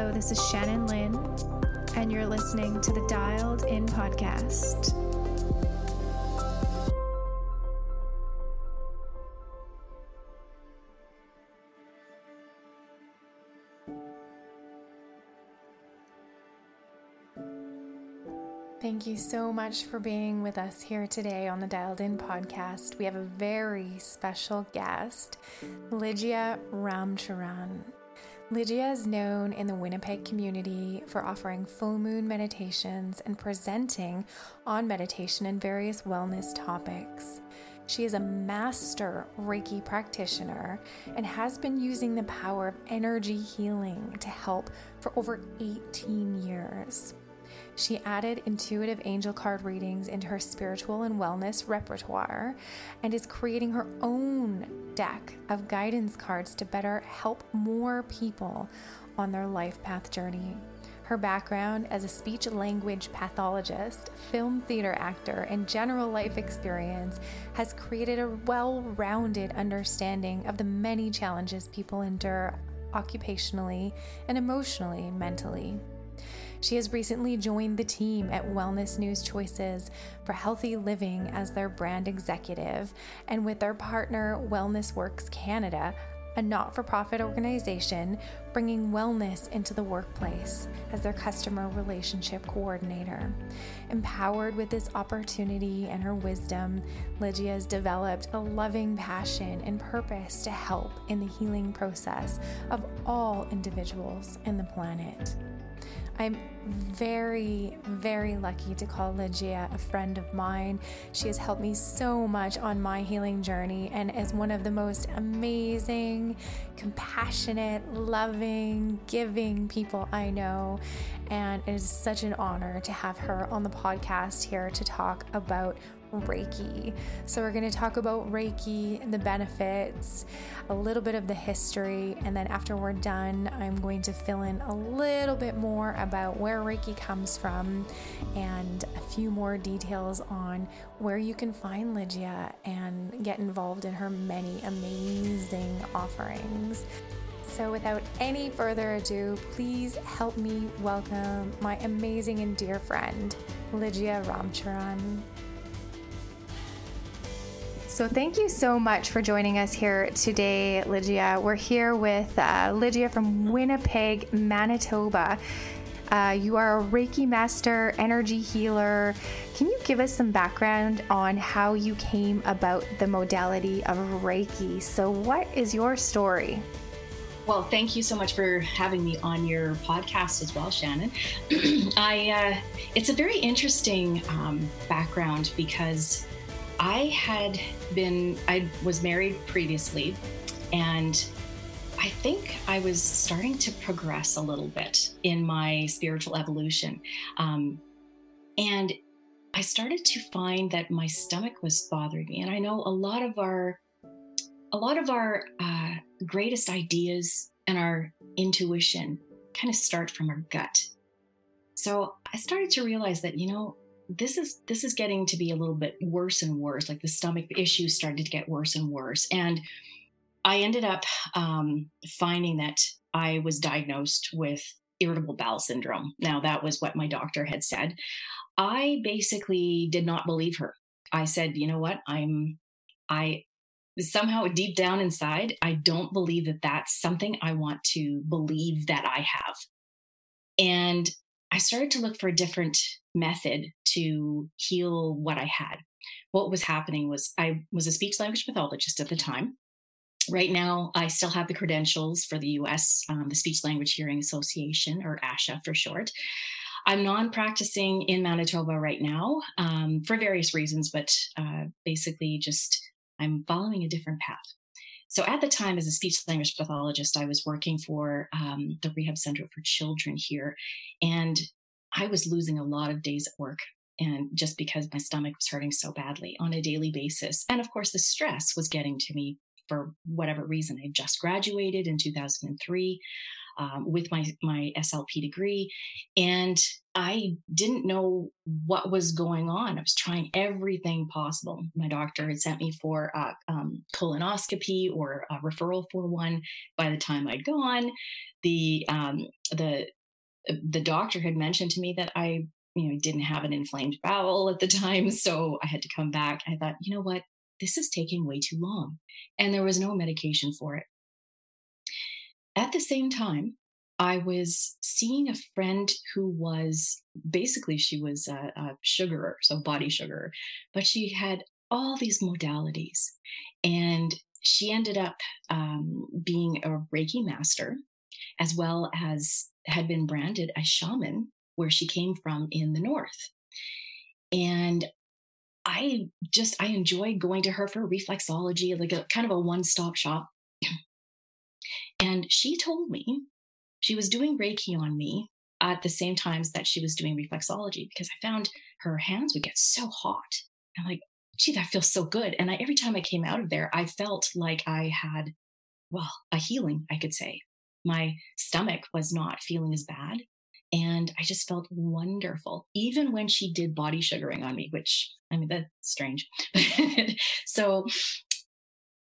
Hello, this is Shannon Lynn, and you're listening to the Dialed In podcast. Thank you so much for being with us here today on the Dialed In podcast. We have a very special guest, Lygia Ramcharan. Lygia is known in the Winnipeg community for offering full moon meditations and presenting on meditation and various wellness topics. She is a master Reiki practitioner and has been using the power of energy healing to help for over 18 years. She added intuitive angel card readings into her spiritual and wellness repertoire and is creating her own deck of guidance cards to better help more people on their life path journey. Her background as a speech language pathologist, film theater actor, and general life experience has created a well rounded understanding of the many challenges people endure occupationally and emotionally, mentally. She has recently joined the team at Wellness News Choices for Healthy Living as their brand executive, and with their partner Wellness Works Canada, a not for profit organization bringing wellness into the workplace as their customer relationship coordinator. Empowered with this opportunity and her wisdom, Lygia has developed a loving passion and purpose to help in the healing process of all individuals in the planet. I'm very, very lucky to call Lygia a friend of mine. She has helped me so much on my healing journey and is one of the most amazing, compassionate, loving, giving people I know. And it is such an honor to have her on the podcast here to talk about Reiki. So, we're going to talk about Reiki, the benefits, a little bit of the history, and then after we're done, I'm going to fill in a little bit more about where Reiki comes from and a few more details on where you can find Lygia and get involved in her many amazing offerings. So, without any further ado, please help me welcome my amazing and dear friend, Lygia Ramcharan. So, thank you so much for joining us here today, Lygia. We're here with uh, Lygia from Winnipeg, Manitoba. Uh, you are a Reiki master, energy healer. Can you give us some background on how you came about the modality of Reiki? So, what is your story? Well, thank you so much for having me on your podcast as well, Shannon. I uh, it's a very interesting um, background because I had been, I was married previously, and I think I was starting to progress a little bit in my spiritual evolution. Um, and I started to find that my stomach was bothering me. And I know a lot of our, a lot of our uh, greatest ideas and our intuition kind of start from our gut. So I started to realize that, you know, this is this is getting to be a little bit worse and worse. Like the stomach issues started to get worse and worse. And i ended up um, finding that i was diagnosed with irritable bowel syndrome. Now that was what my doctor had said. I basically did not believe her. I said you know what? I'm i somehow deep down inside i don't believe that that's something i want to believe that i have. And i started to look for a different method to heal what I had. What was happening was I was a speech language pathologist at the time. Right now, I still have the credentials for the US, um, the Speech Language Hearing Association, or ASHA for short. I'm non practicing in Manitoba right now um, for various reasons, but uh, basically just I'm following a different path. So at the time, as a speech language pathologist, I was working for um, the Rehab Center for Children here. And I was losing a lot of days at work and just because my stomach was hurting so badly on a daily basis. And of course, the stress was getting to me for whatever reason. I just graduated in 2003. Um, with my my SLP degree, and I didn't know what was going on. I was trying everything possible. My doctor had sent me for a um, colonoscopy or a referral for one. By the time I'd gone, the um, the the doctor had mentioned to me that I you know didn't have an inflamed bowel at the time, so I had to come back. I thought, you know what, this is taking way too long, and there was no medication for it. At the same time, I was seeing a friend who was basically she was a, a sugarer, so body sugar, but she had all these modalities, and she ended up um, being a Reiki master, as well as had been branded a shaman where she came from in the north, and I just I enjoyed going to her for reflexology, like a kind of a one stop shop and she told me she was doing Reiki on me at the same times that she was doing reflexology because I found her hands would get so hot. I'm like, gee, that feels so good. And I, every time I came out of there, I felt like I had, well, a healing, I could say. My stomach was not feeling as bad. And I just felt wonderful, even when she did body sugaring on me, which I mean, that's strange. so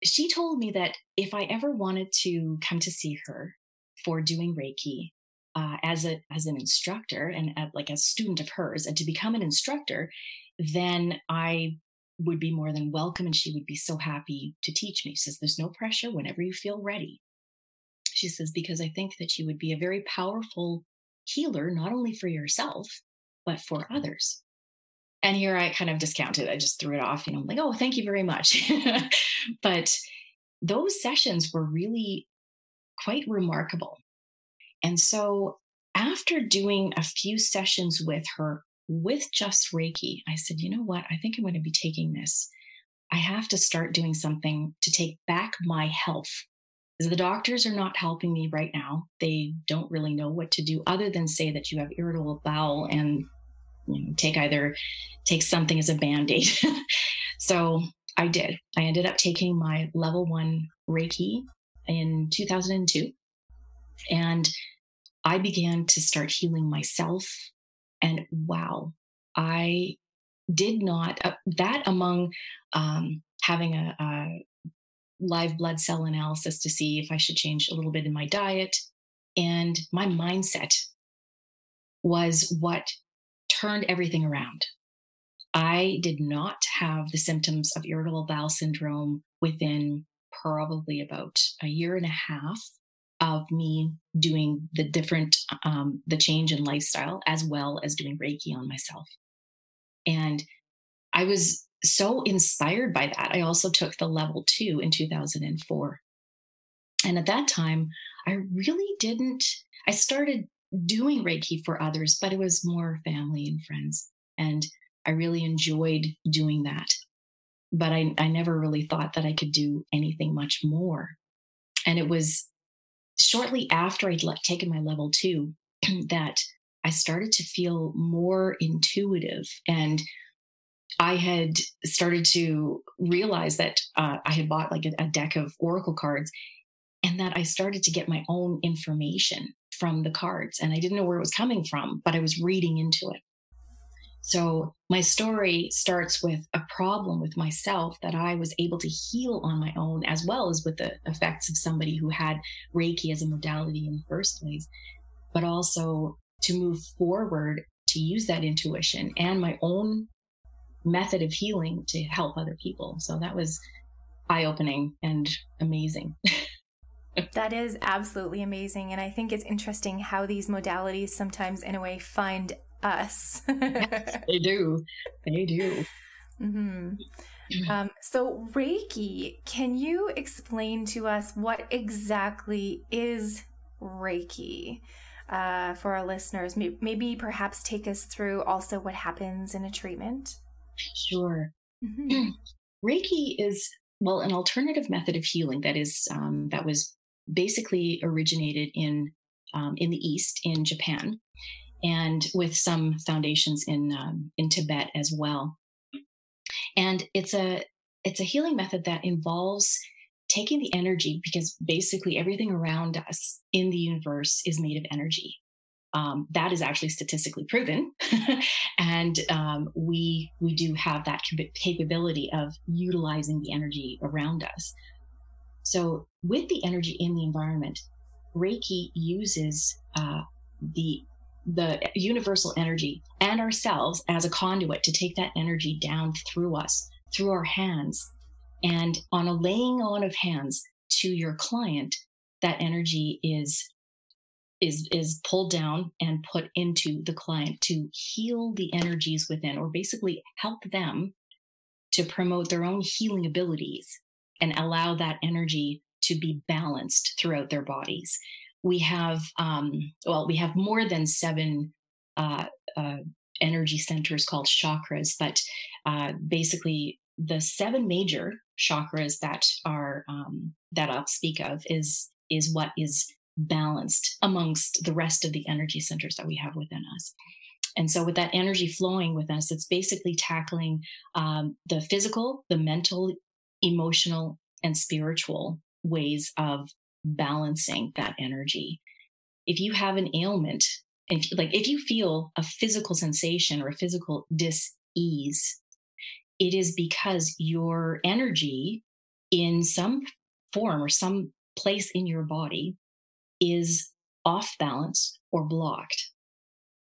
she told me that if I ever wanted to come to see her for doing Reiki uh, as a as an instructor and uh, like a student of hers, and to become an instructor, then I would be more than welcome, and she would be so happy to teach me. She says, "There's no pressure. Whenever you feel ready." She says, because I think that you would be a very powerful healer, not only for yourself, but for others. And here I kind of discounted. I just threw it off, you know, I'm like, oh, thank you very much. but those sessions were really quite remarkable. And so after doing a few sessions with her with just Reiki, I said, you know what? I think I'm going to be taking this. I have to start doing something to take back my health. Because the doctors are not helping me right now. They don't really know what to do other than say that you have irritable bowel and you know, take either take something as a band-aid. so I did. I ended up taking my level one Reiki in 2002. And I began to start healing myself. And wow, I did not, uh, that among um, having a, a live blood cell analysis to see if I should change a little bit in my diet. And my mindset was what turned everything around. I did not have the symptoms of irritable bowel syndrome within probably about a year and a half of me doing the different, um, the change in lifestyle, as well as doing Reiki on myself. And I was so inspired by that. I also took the level two in 2004. And at that time, I really didn't, I started doing Reiki for others, but it was more family and friends. And I really enjoyed doing that. But I, I never really thought that I could do anything much more. And it was shortly after I'd taken my level two that I started to feel more intuitive and I had started to realize that uh, I had bought like a, a deck of oracle cards and that I started to get my own information from the cards and I didn't know where it was coming from, but I was reading into it. So my story starts with a problem with myself that I was able to heal on my own, as well as with the effects of somebody who had Reiki as a modality in the first place, but also to move forward to use that intuition and my own method of healing to help other people. So that was eye opening and amazing. that is absolutely amazing. And I think it's interesting how these modalities sometimes, in a way, find us. yes, they do. They do. Mm-hmm. Um, so, Reiki, can you explain to us what exactly is Reiki uh, for our listeners? Maybe perhaps take us through also what happens in a treatment? Sure. Mm-hmm. Reiki is well an alternative method of healing that is um, that was basically originated in um, in the East in Japan, and with some foundations in um, in Tibet as well. And it's a it's a healing method that involves taking the energy because basically everything around us in the universe is made of energy. Um, that is actually statistically proven, and um, we we do have that capability of utilizing the energy around us. So, with the energy in the environment, Reiki uses uh, the the universal energy and ourselves as a conduit to take that energy down through us, through our hands. And on a laying on of hands to your client, that energy is is is pulled down and put into the client to heal the energies within or basically help them to promote their own healing abilities and allow that energy to be balanced throughout their bodies. We have um, well we have more than seven uh, uh, energy centers called chakras but uh, basically the seven major chakras that are um, that i'll speak of is is what is balanced amongst the rest of the energy centers that we have within us. And so with that energy flowing with us it's basically tackling um, the physical the mental emotional and spiritual ways of balancing that energy. If you have an ailment, if, like if you feel a physical sensation or a physical dis-ease, it is because your energy in some form or some place in your body is off balance or blocked.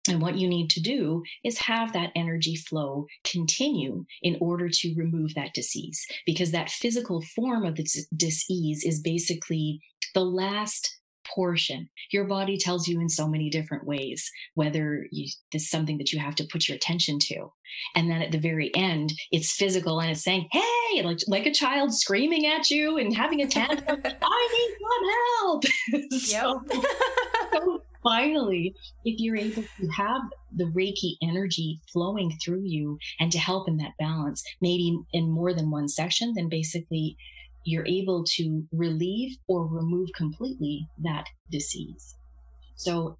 And what you need to do is have that energy flow continue in order to remove that disease, because that physical form of the disease is basically the last portion. Your body tells you in so many different ways whether you, this is something that you have to put your attention to. And then at the very end, it's physical and it's saying, "Hey!" like like a child screaming at you and having a tantrum. I need some help. so, so finally, if you're able to have the Reiki energy flowing through you and to help in that balance, maybe in more than one section, then basically you're able to relieve or remove completely that disease. So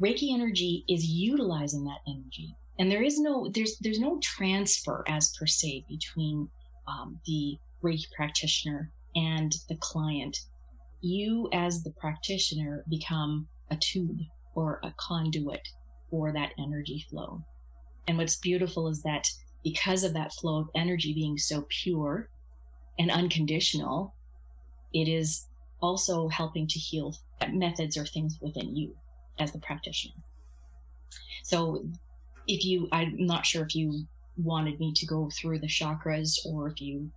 Reiki energy is utilizing that energy. And there is no, there's, there's no transfer as per se between um, the Reiki practitioner and the client. You as the practitioner become a tube or a conduit for that energy flow. And what's beautiful is that because of that flow of energy being so pure and unconditional, it is also helping to heal methods or things within you as the practitioner. So if you, I'm not sure if you wanted me to go through the chakras or if you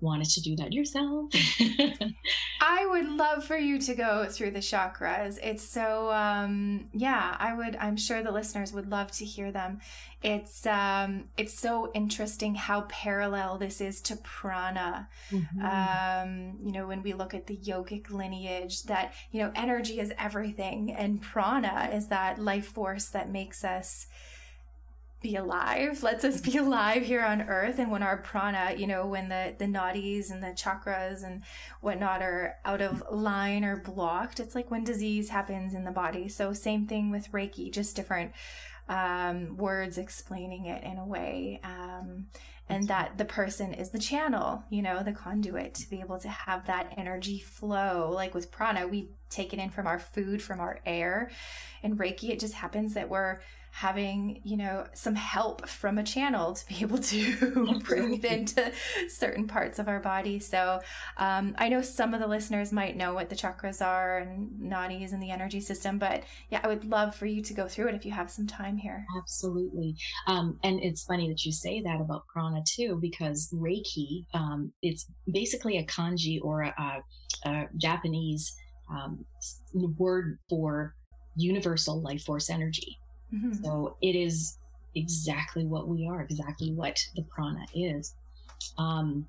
wanted to do that yourself. I would love for you to go through the chakras. It's so um yeah, I would I'm sure the listeners would love to hear them. It's um it's so interesting how parallel this is to prana. Mm-hmm. Um you know when we look at the yogic lineage that you know energy is everything and prana is that life force that makes us be alive lets us be alive here on earth. And when our prana you know when the the nadis and the chakras and whatnot are out of line or blocked it's like when disease happens in the body. So same thing with reiki just different um, words explaining it in a way. Um, and that the person is the channel you know the conduit to be able to have that energy flow. Like with prana we take it in from our food from our air. And reiki it just happens that we're having you know some help from a channel to be able to bring it into certain parts of our body. So um, i know some of the listeners might know what the chakras are and nadis and the energy system but yeah i would love for you to go through it if you have some time here. Absolutely. Um, and it's funny that you say that about prana too because reiki um, it's basically a kanji or a, a, a japanese um, word for universal life force energy Mm-hmm. So it is exactly what we are, exactly what the prana is. Um,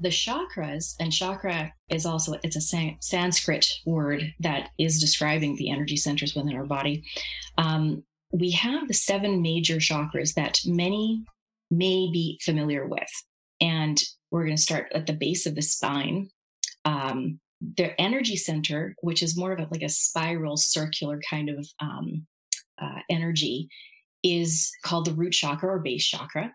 the chakras and chakra is also it's a sanskrit word that is describing the energy centers within our body um, we have the seven major chakras that many may be familiar with and we're going to start at the base of the spine um, their energy center, which is more of a, like a spiral circular kind of um, uh, energy, is called the root chakra or base chakra.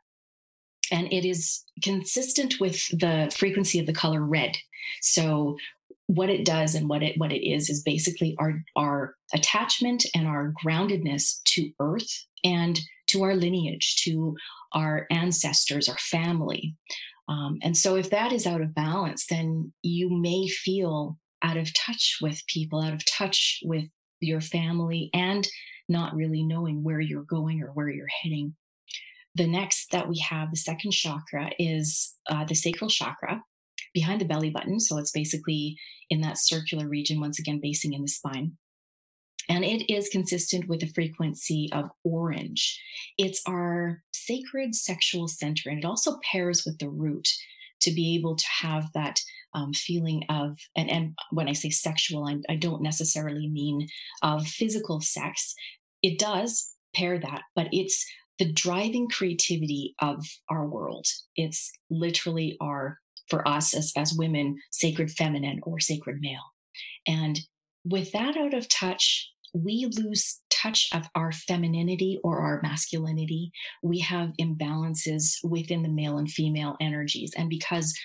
and it is consistent with the frequency of the color red. So what it does and what it what it is is basically our our attachment and our groundedness to earth and to our lineage to our ancestors our family um, and so if that is out of balance then you may feel out of touch with people out of touch with your family and not really knowing where you're going or where you're heading the next that we have the second chakra is uh, the sacral chakra behind the belly button. So it's basically in that circular region, once again, basing in the spine. And it is consistent with the frequency of orange. It's our sacred sexual center, and it also pairs with the root to be able to have that um, feeling of, and, and when I say sexual, I, I don't necessarily mean of physical sex. It does pair that, but it's the driving creativity of our world. It's literally our for us as, as women, sacred feminine or sacred male. And with that out of touch, we lose touch of our femininity or our masculinity. We have imbalances within the male and female energies. And because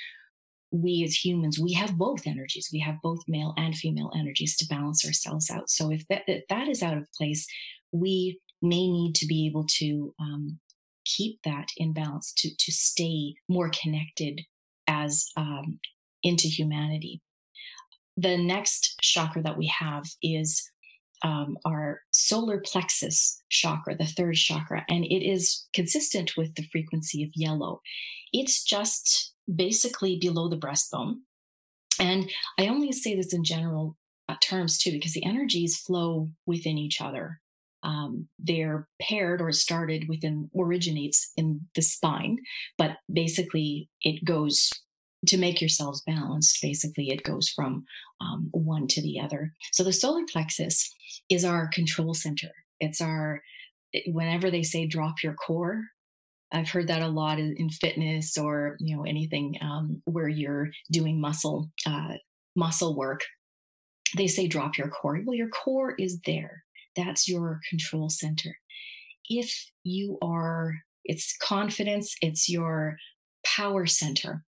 we as humans, we have both energies, we have both male and female energies to balance ourselves out. So if that, if that is out of place, we may need to be able to um, keep that in balance to, to stay more connected as um, into humanity. The next chakra that we have is um, our solar plexus chakra, the third chakra, and it is consistent with the frequency of yellow. It's just basically below the breastbone. And I only say this in general uh, terms too, because the energies flow within each other. Um, they're paired or started within, originates in the spine, but basically it goes to make yourselves balanced, basically, it goes from um, one to the other. So the solar plexus is our control center. It's our, whenever they say drop your core, I've heard that a lot in, fitness or you know anything um, where you're doing muscle uh, muscle work. They say drop your core. Well, your core is there. That's your control center. If you are, it's confidence. It's your power center.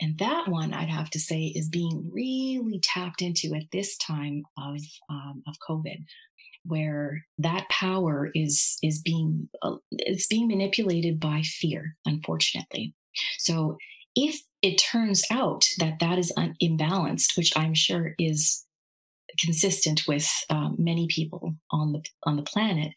And that one, I'd have to say, is being really tapped into at this time of um, of COVID, where that power is is being uh, it's being manipulated by fear, unfortunately. So if it turns out that that is un- imbalanced, which I'm sure is consistent with um, many people on the on the planet,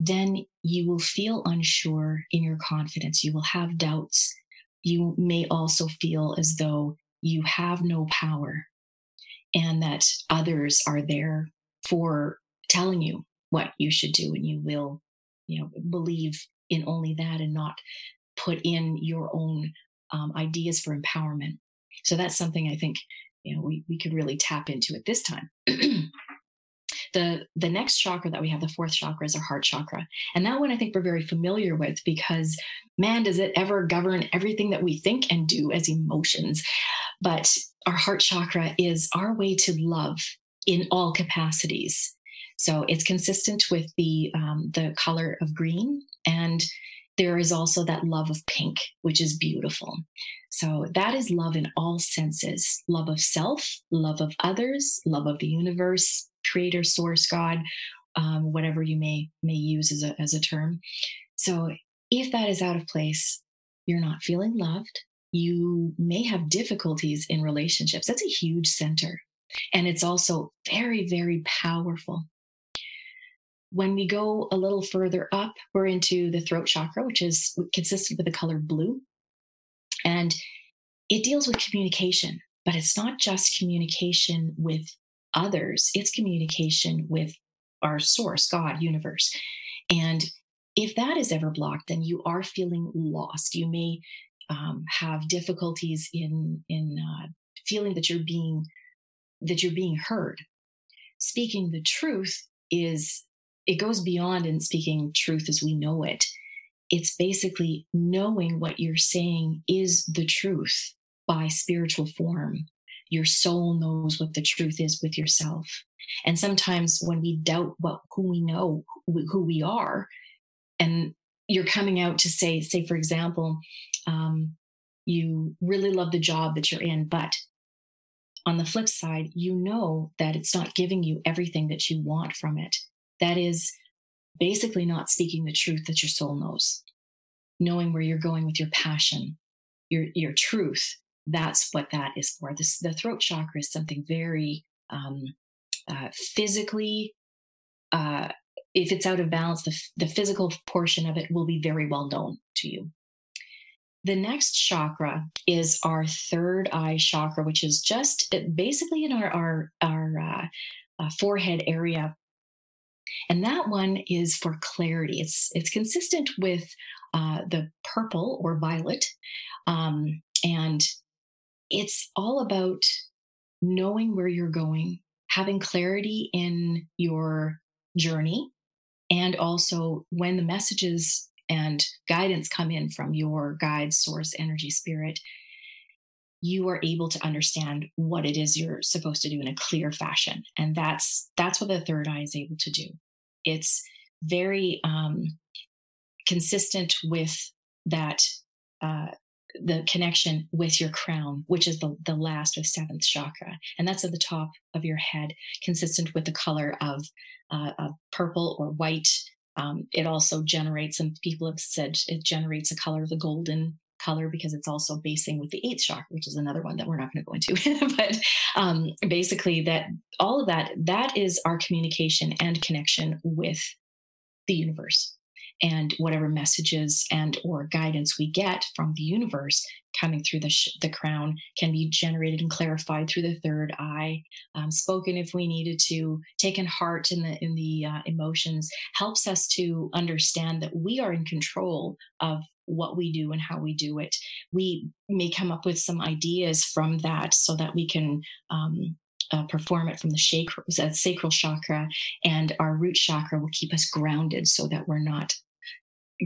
then you will feel unsure in your confidence. You will have doubts you may also feel as though you have no power and that others are there for telling you what you should do and you will you know believe in only that and not put in your own um, ideas for empowerment. So that's something i think you know we, we could really tap into at this time the the next chakra that we have the fourth chakra is our heart chakra. And that one i think we're very familiar with because man does it ever govern everything that we think and do as emotions. But our heart chakra is our way to love in all capacities. So it's consistent with the um, the color of green and there is also that love of pink which is beautiful. So that is love in all senses. Love of self love of others love of the universe creator, source, God, um, whatever you may may use as a as a term. So if that is out of place, you're not feeling loved. You may have difficulties in relationships. That's a huge center. And it's also very, very powerful. When we go a little further up, we're into the throat chakra, which is consistent with the color blue. And it deals with communication, but it's not just communication with others, it's communication with our source, God, universe. And if that is ever blocked, then you are feeling lost. You may um, have difficulties in in uh, feeling that you're being that you're being heard. Speaking the truth is it goes beyond in speaking truth as we know it. It's basically knowing what you're saying is the truth by spiritual form your soul knows what the truth is with yourself. And sometimes when we doubt what who we know, who we are, and you're coming out to say, say for example, um, you really love the job that you're in, but on the flip side, you know that it's not giving you everything that you want from it. That is basically not speaking the truth that your soul knows, knowing where you're going with your passion, your your truth. That's what that is for. This the throat chakra is something very um, uh, physically. Uh, if it's out of balance, the, the physical portion of it will be very well known to you. The next chakra is our third eye chakra, which is just uh, basically in our our, our uh, uh, forehead area, and that one is for clarity. It's it's consistent with uh, the purple or violet, um, and it's all about knowing where you're going, having clarity in your journey, and also when the messages and guidance come in from your guide, source, energy, spirit, you are able to understand what it is you're supposed to do in a clear fashion. And that's that's what the third eye is able to do. It's very um, consistent with that uh, the connection with your crown, which is the, the last or seventh chakra. And that's at the top of your head, consistent with the color of, uh, purple or white um, it also generates, some people have said it generates a color the golden color because it's also basing with the eighth chakra, which is another one that we're not going to go into. but um, basically, that all of that that is our communication and connection with the universe and whatever messages and or guidance we get from the universe coming through the, sh- the crown can be generated and clarified through the third eye um, spoken if we needed to taken heart in the in the uh, emotions helps us to understand that we are in control of what we do and how we do it. We may come up with some ideas from that so that we can um, uh, perform it from the sacral, uh, sacral chakra and our root chakra will keep us grounded so that we're not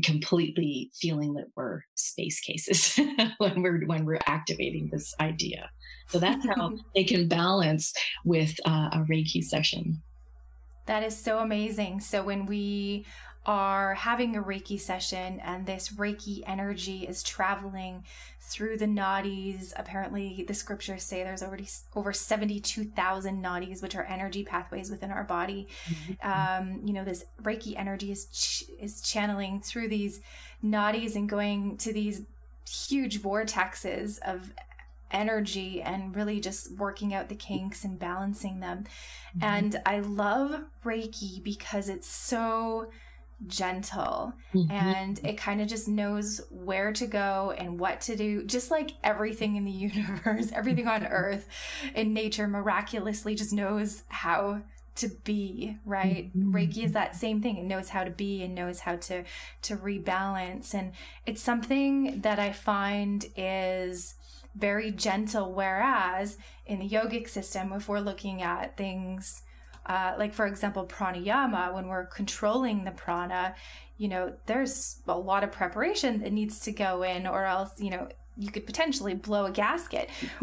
completely feeling that we're space cases when we're when we're activating this idea. So that's how they can balance with uh, a reiki session. That is so amazing. So when we are having a reiki session and this reiki energy is traveling through the nadis. Apparently, the scriptures say there's already over 72,000 nadis, which are energy pathways within our body. Mm-hmm. Um, you know, this Reiki energy is, ch- is channeling through these nadis and going to these huge vortexes of energy and really just working out the kinks and balancing them. Mm-hmm. And I love Reiki because it's so gentle mm-hmm. and it kind of just knows where to go and what to do just like everything in the universe everything on earth in nature miraculously just knows how to be right mm-hmm. reiki is that same thing it knows how to be and knows how to to rebalance and it's something that i find is very gentle whereas in the yogic system if we're looking at things uh, like for example pranayama when we're controlling the prana you know there's a lot of preparation that needs to go in or else you know you could potentially blow a gasket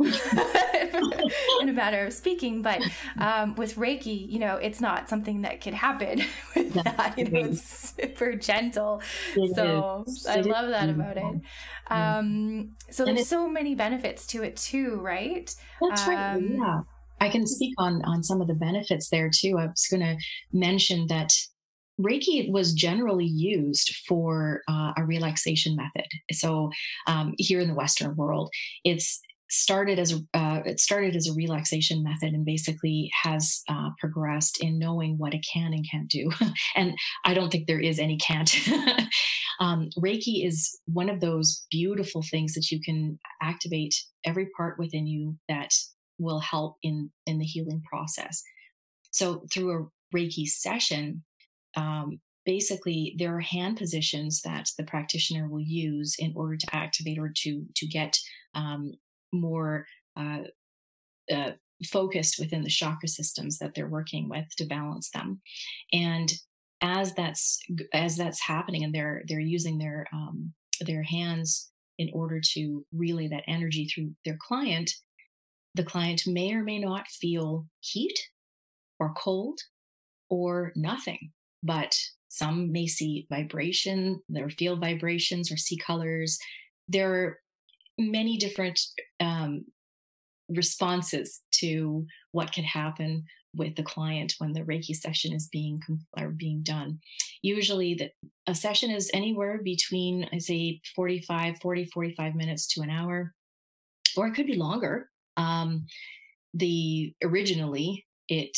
in a matter of speaking. But um, with reiki you know it's not something that could happen with that. You know it's super gentle. It so is. i it love that about it. um, so there's so many benefits to it too right? That's um, right yeah I can speak on on some of the benefits there too. I was going to mention that Reiki was generally used for uh, a relaxation method. So um, here in the Western world, it's started as a uh, it started as a relaxation method and basically has uh, progressed in knowing what it can and can't do. and I don't think there is any can't. um, Reiki is one of those beautiful things that you can activate every part within you that will help in in the healing process. So through a Reiki session, um, basically there are hand positions that the practitioner will use in order to activate or to to get um, more uh, uh, focused within the chakra systems that they're working with to balance them and as that's as that's happening and they're they're using their um, their hands in order to relay that energy through their client the client may or may not feel heat or cold or nothing. but some may see vibration, or feel vibrations, or see colors. There are many different um, responses to what can happen with the client when the Reiki session is being or being done. Usually that a session is anywhere between I say 45 40 45 minutes to an hour or it could be longer. Um, the originally it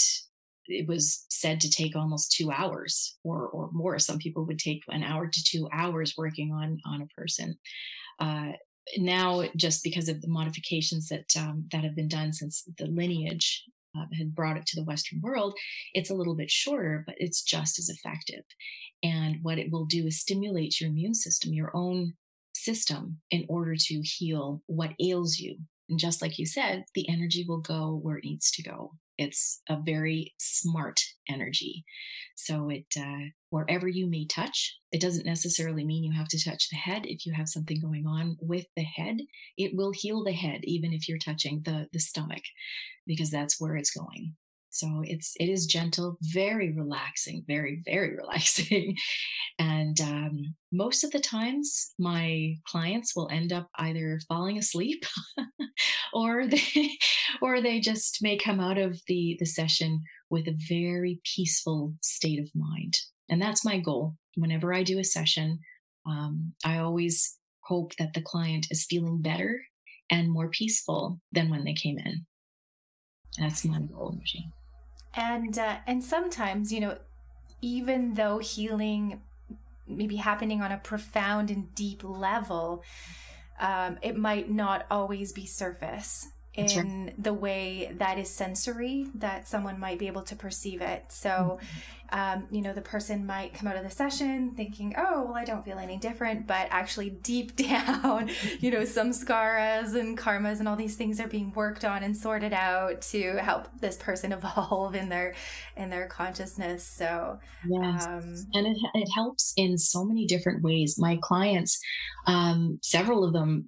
it was said to take almost two hours or or more. Some people would take an hour to two hours working on on a person. Uh, now, just because of the modifications that um, that have been done since the lineage uh, had brought it to the Western world, it's a little bit shorter, but it's just as effective. And what it will do is stimulate your immune system, your own system, in order to heal what ails you. And just like you said, the energy will go where it needs to go. It's a very smart energy. So it, uh, wherever you may touch, it doesn't necessarily mean you have to touch the head. If you have something going on with the head, it will heal the head, even if you're touching the, the stomach, because that's where it's going. So it's it is gentle, very relaxing, very very relaxing, and um, most of the times my clients will end up either falling asleep, or they or they just may come out of the the session with a very peaceful state of mind, and that's my goal. Whenever I do a session, um, I always hope that the client is feeling better and more peaceful than when they came in. That's my goal, Machine and uh, and sometimes you know even though healing may be happening on a profound and deep level um, it might not always be surface in the way that is sensory that someone might be able to perceive it so mm-hmm um, you know, the person might come out of the session thinking, oh, well, I don't feel any different, but actually deep down, you know, samskaras and karmas and all these things are being worked on and sorted out to help this person evolve in their in their consciousness. So yes, um, and it it helps in so many different ways. My clients, um, several of them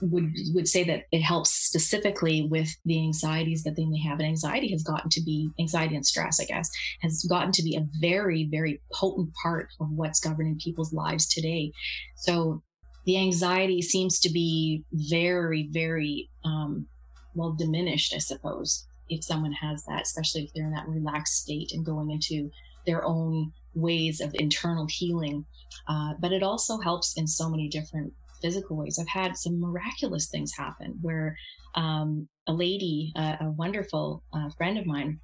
would would say that it helps specifically with the anxieties that they may have. And anxiety has gotten to be anxiety and stress i guess has gotten to be a very very potent part of what's governing people's lives today. So the anxiety seems to be very very um, well diminished i suppose if someone has that especially if they're in that relaxed state and going into their own ways of internal healing. Uh, but it also helps in so many different physical ways. I've had some miraculous things happen where um, a lady, uh, a wonderful uh, friend of mine,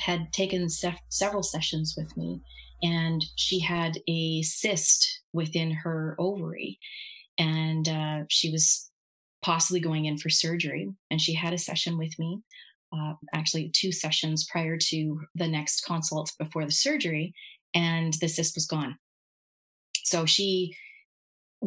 had taken se- several sessions with me, and she had a cyst within her ovary, and uh, she was possibly going in for surgery. And she had a session with me, uh, actually two sessions prior to the next consult before the surgery, and the cyst was gone. So she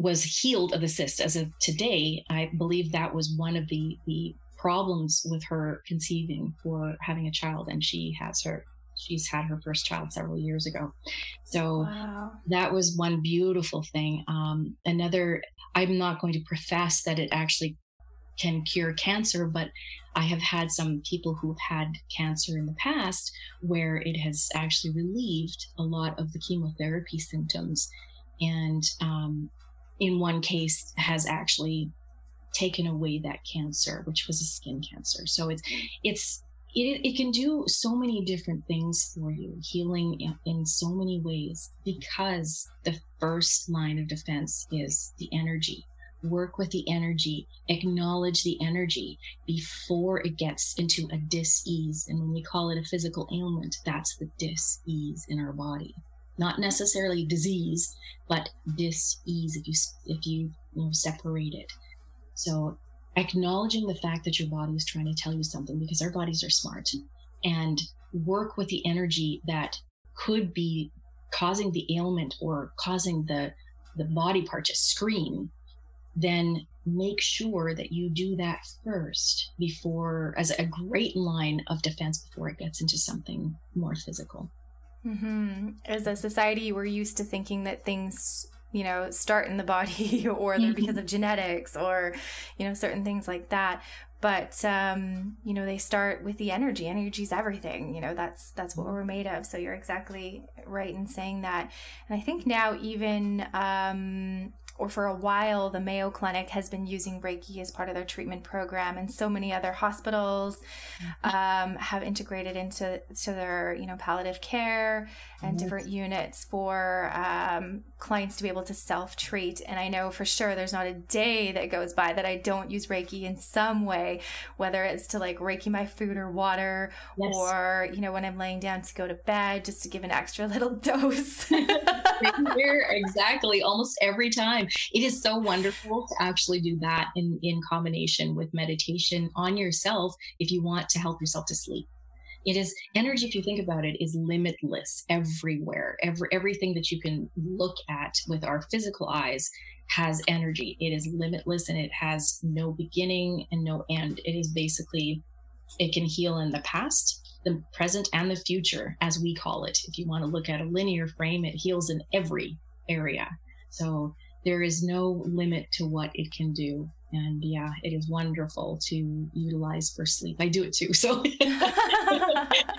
was healed of the cyst. As of today i believe that was one of the the problems with her conceiving for having a child and she has her she's had her first child several years ago. So wow. that was one beautiful thing. Um, another i'm not going to profess that it actually can cure cancer but i have had some people who've had cancer in the past where it has actually relieved a lot of the chemotherapy symptoms. And um, in one case has actually taken away that cancer which was a skin cancer. So it's it's it, it can do so many different things for you healing in, in so many ways because the first line of defense is the energy. Work with the energy. Acknowledge the energy before it gets into a dis-ease. And when we call it a physical ailment that's the dis-ease in our body not necessarily disease, but dis-ease if you if you, you know, separate it. So acknowledging the fact that your body is trying to tell you something because our bodies are smart and work with the energy that could be causing the ailment or causing the the body part to scream then make sure that you do that first before as a great line of defense before it gets into something more physical Mm-hmm. As a society, we're used to thinking that things, you know, start in the body or they're mm-hmm. because of genetics or, you know, certain things like that. but um, you know they start with the energy energy is everything you know that's that's what we're made of so you're exactly right in saying that and i think now even um, or for a while, the Mayo Clinic has been using Reiki as part of their treatment program, and so many other hospitals um, have integrated into to their you know palliative care and different units for um, clients to be able to self treat. And I know for sure there's not a day that goes by that I don't use Reiki in some way, whether it's to like Reiki my food or water, yes. or you know when I'm laying down to go to bed, just to give an extra little dose. Here, exactly, almost every time it is so wonderful to actually do that in, in combination with meditation on yourself if you want to help yourself to sleep. It is energy, if you think about it, is limitless everywhere. Every everything that you can look at with our physical eyes has energy. It is limitless and it has no beginning and no end. It is basically it can heal in the past, the present, and the future, as we call it. If you want to look at a linear frame, it heals in every area. So there is no limit to what it can do. And yeah, it is wonderful to utilize for sleep. I do it too. So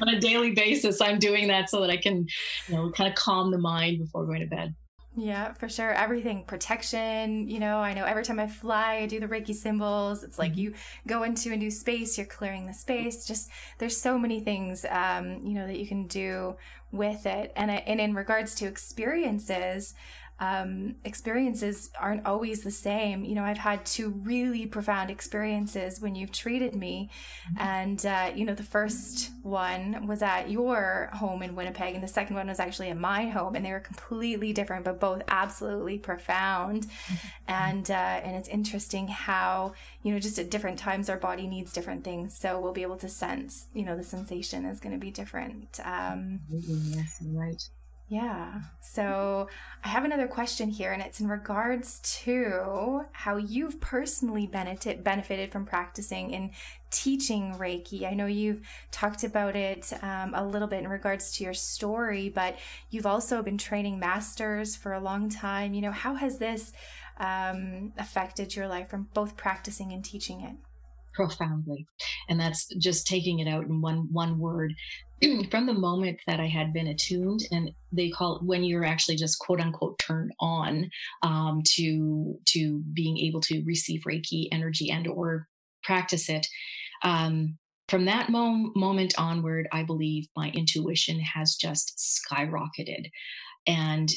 on a daily basis, I'm doing that so that I can, you know, kind of calm the mind before going to bed. Yeah, for sure. Everything protection, you know, I know every time I fly, I do the Reiki symbols. It's like mm-hmm. you go into a new space, you're clearing the space. Just there's so many things, um, you know, that you can do with it. And, I, and in regards to experiences, um, experiences aren't always the same. You know, I've had two really profound experiences when you've treated me. Mm-hmm. And, uh, you know, the first one was at your home in Winnipeg, and the second one was actually at my home. And they were completely different, but both absolutely profound. Mm-hmm. And, uh, and it's interesting how, you know, just at different times our body needs different things. So we'll be able to sense, you know, the sensation is going to be different. Um, yes, right. Yeah. So I have another question here, and it's in regards to how you've personally benefit, benefited from practicing and teaching Reiki. I know you've talked about it um, a little bit in regards to your story, but you've also been training masters for a long time. You know, how has this um, affected your life from both practicing and teaching it? profoundly and that's just taking it out in one one word from the moment that I had been attuned, and they call it when you're actually just quote unquote turned on um, to to being able to receive Reiki energy and or practice it. Um, from that mom- moment onward, I believe my intuition has just skyrocketed, and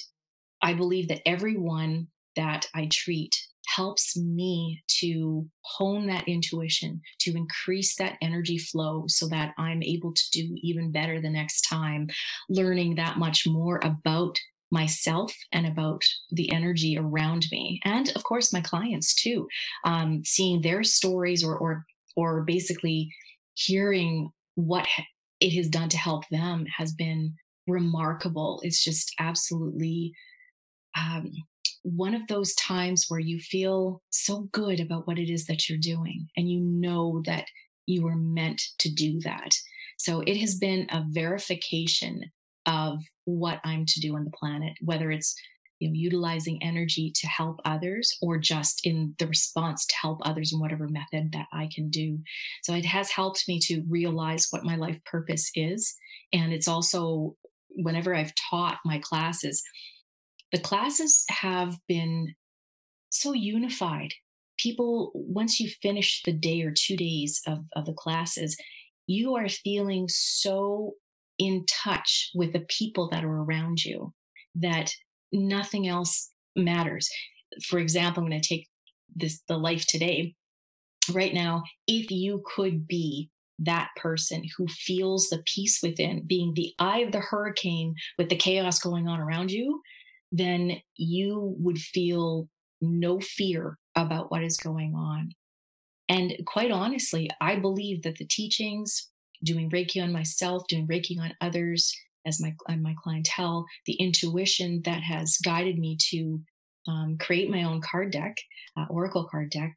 I believe that everyone that I treat helps me to hone that intuition, to increase that energy flow so that I'm able to do even better the next time, learning that much more about myself and about the energy around me and of course my clients too. Um, seeing their stories or or or basically hearing what it has done to help them has been remarkable. It's just absolutely um, one of those times where you feel so good about what it is that you're doing and you know that you were meant to do that. So it has been a verification of what I'm to do on the planet, whether it's you know, utilizing energy to help others or just in the response to help others in whatever method that I can do. So it has helped me to realize what my life purpose is. And it's also, whenever I've taught my classes, the classes have been so unified. People, once you finish the day or two days of, of the classes, you are feeling so in touch with the people that are around you that nothing else matters. For example, I'm going to take this the life today. Right now, if you could be that person who feels the peace within, being the eye of the hurricane with the chaos going on around you, then you would feel no fear about what is going on. And quite honestly, I believe that the teachings, doing Reiki on myself, doing Reiki on others as my on my clientele, the intuition that has guided me to um, create my own card deck, uh, Oracle card deck.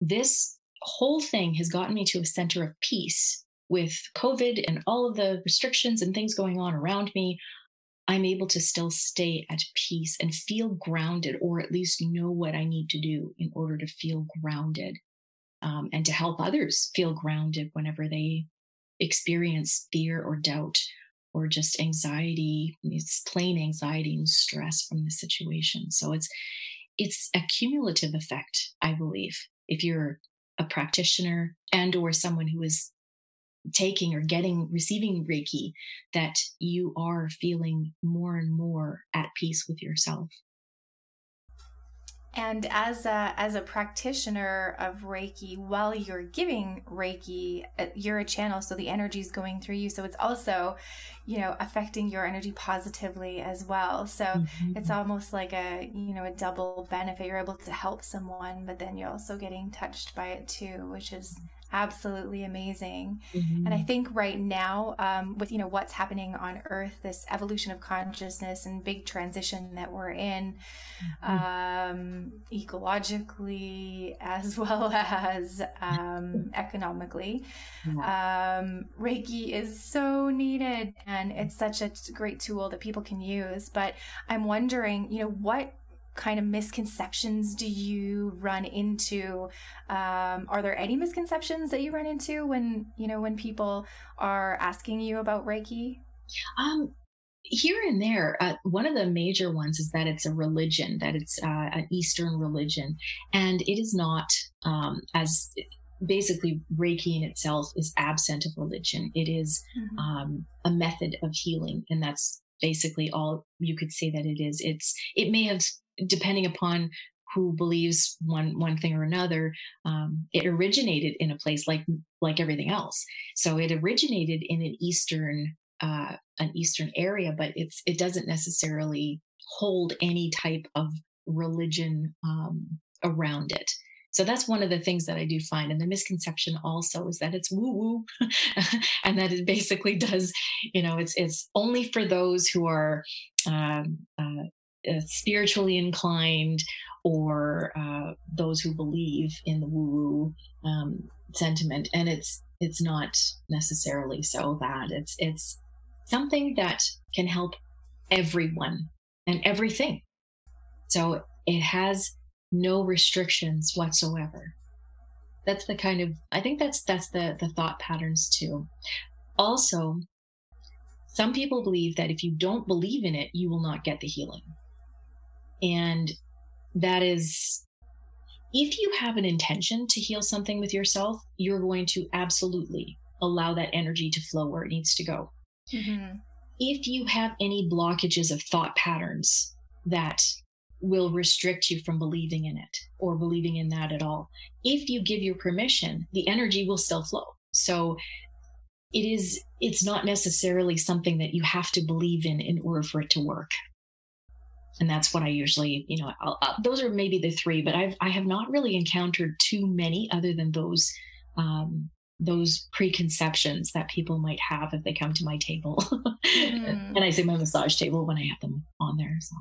This whole thing has gotten me to a center of peace with COVID and all of the restrictions and things going on around me. I'm able to still stay at peace and feel grounded, or at least know what I need to do in order to feel grounded. um, and to help others feel grounded whenever they experience fear or doubt or just anxiety it's plain anxiety and stress from the situation so it's it's a cumulative effect i believe if you're a practitioner and or someone who is taking or getting receiving reiki that you are feeling more and more at peace with yourself and as a as a practitioner of Reiki, while you're giving Reiki, uh, you're a channel, so the energy is going through you. So it's also, you know, affecting your energy positively as well. So mm-hmm. it's almost like a you know a double benefit. You're able to help someone, but then you're also getting touched by it too, which is absolutely amazing. Mm-hmm. And I think right now, um, with you know what's happening on Earth, this evolution of consciousness and big transition that we're in, mm-hmm. um, ecologically as well as um, economically, um, Reiki is so needed, and it's such a great tool that people can use. But I'm wondering, you know, what kind of misconceptions do you run into? Um, are there any misconceptions that you run into when you know when people are asking you about reiki? Um here and there uh, one of the major ones is that it's a religion that it's uh, an eastern religion and it is not um, as basically reiki in itself is absent of religion. It is, mm-hmm. um, a method of healing and that's basically all you could say that it is. It's it may have depending upon who believes one one thing or another um, it originated in a place like like everything else so it originated in an eastern uh, an eastern area but it's it doesn't necessarily hold any type of religion um, around it so that's one of the things that I do find. And the misconception also is that it's woo woo and that it basically does, you know, it's, it's only for those who are um, uh, uh, spiritually inclined or uh, those who believe in the woo woo um, sentiment, and it's it's not necessarily so that it's it's something that can help everyone and everything. So it has no restrictions whatsoever. That's the kind of I think that's that's the the thought patterns too. Also, some people believe that if you don't believe in it, you will not get the healing. And that is, if you have an intention to heal something with yourself, you're going to absolutely allow that energy to flow where it needs to go. Mm-hmm. If you have any blockages of thought patterns that will restrict you from believing in it or believing in that at all, if you give your permission, the energy will still flow. So it is, it's not necessarily something that you have to believe in in order for it to work and that's what I usually, you know, uh, those are maybe the three, but I've I have not really encountered too many other than those um, those preconceptions that people might have if they come to my table, mm. and I say my massage table when I have them on there. So.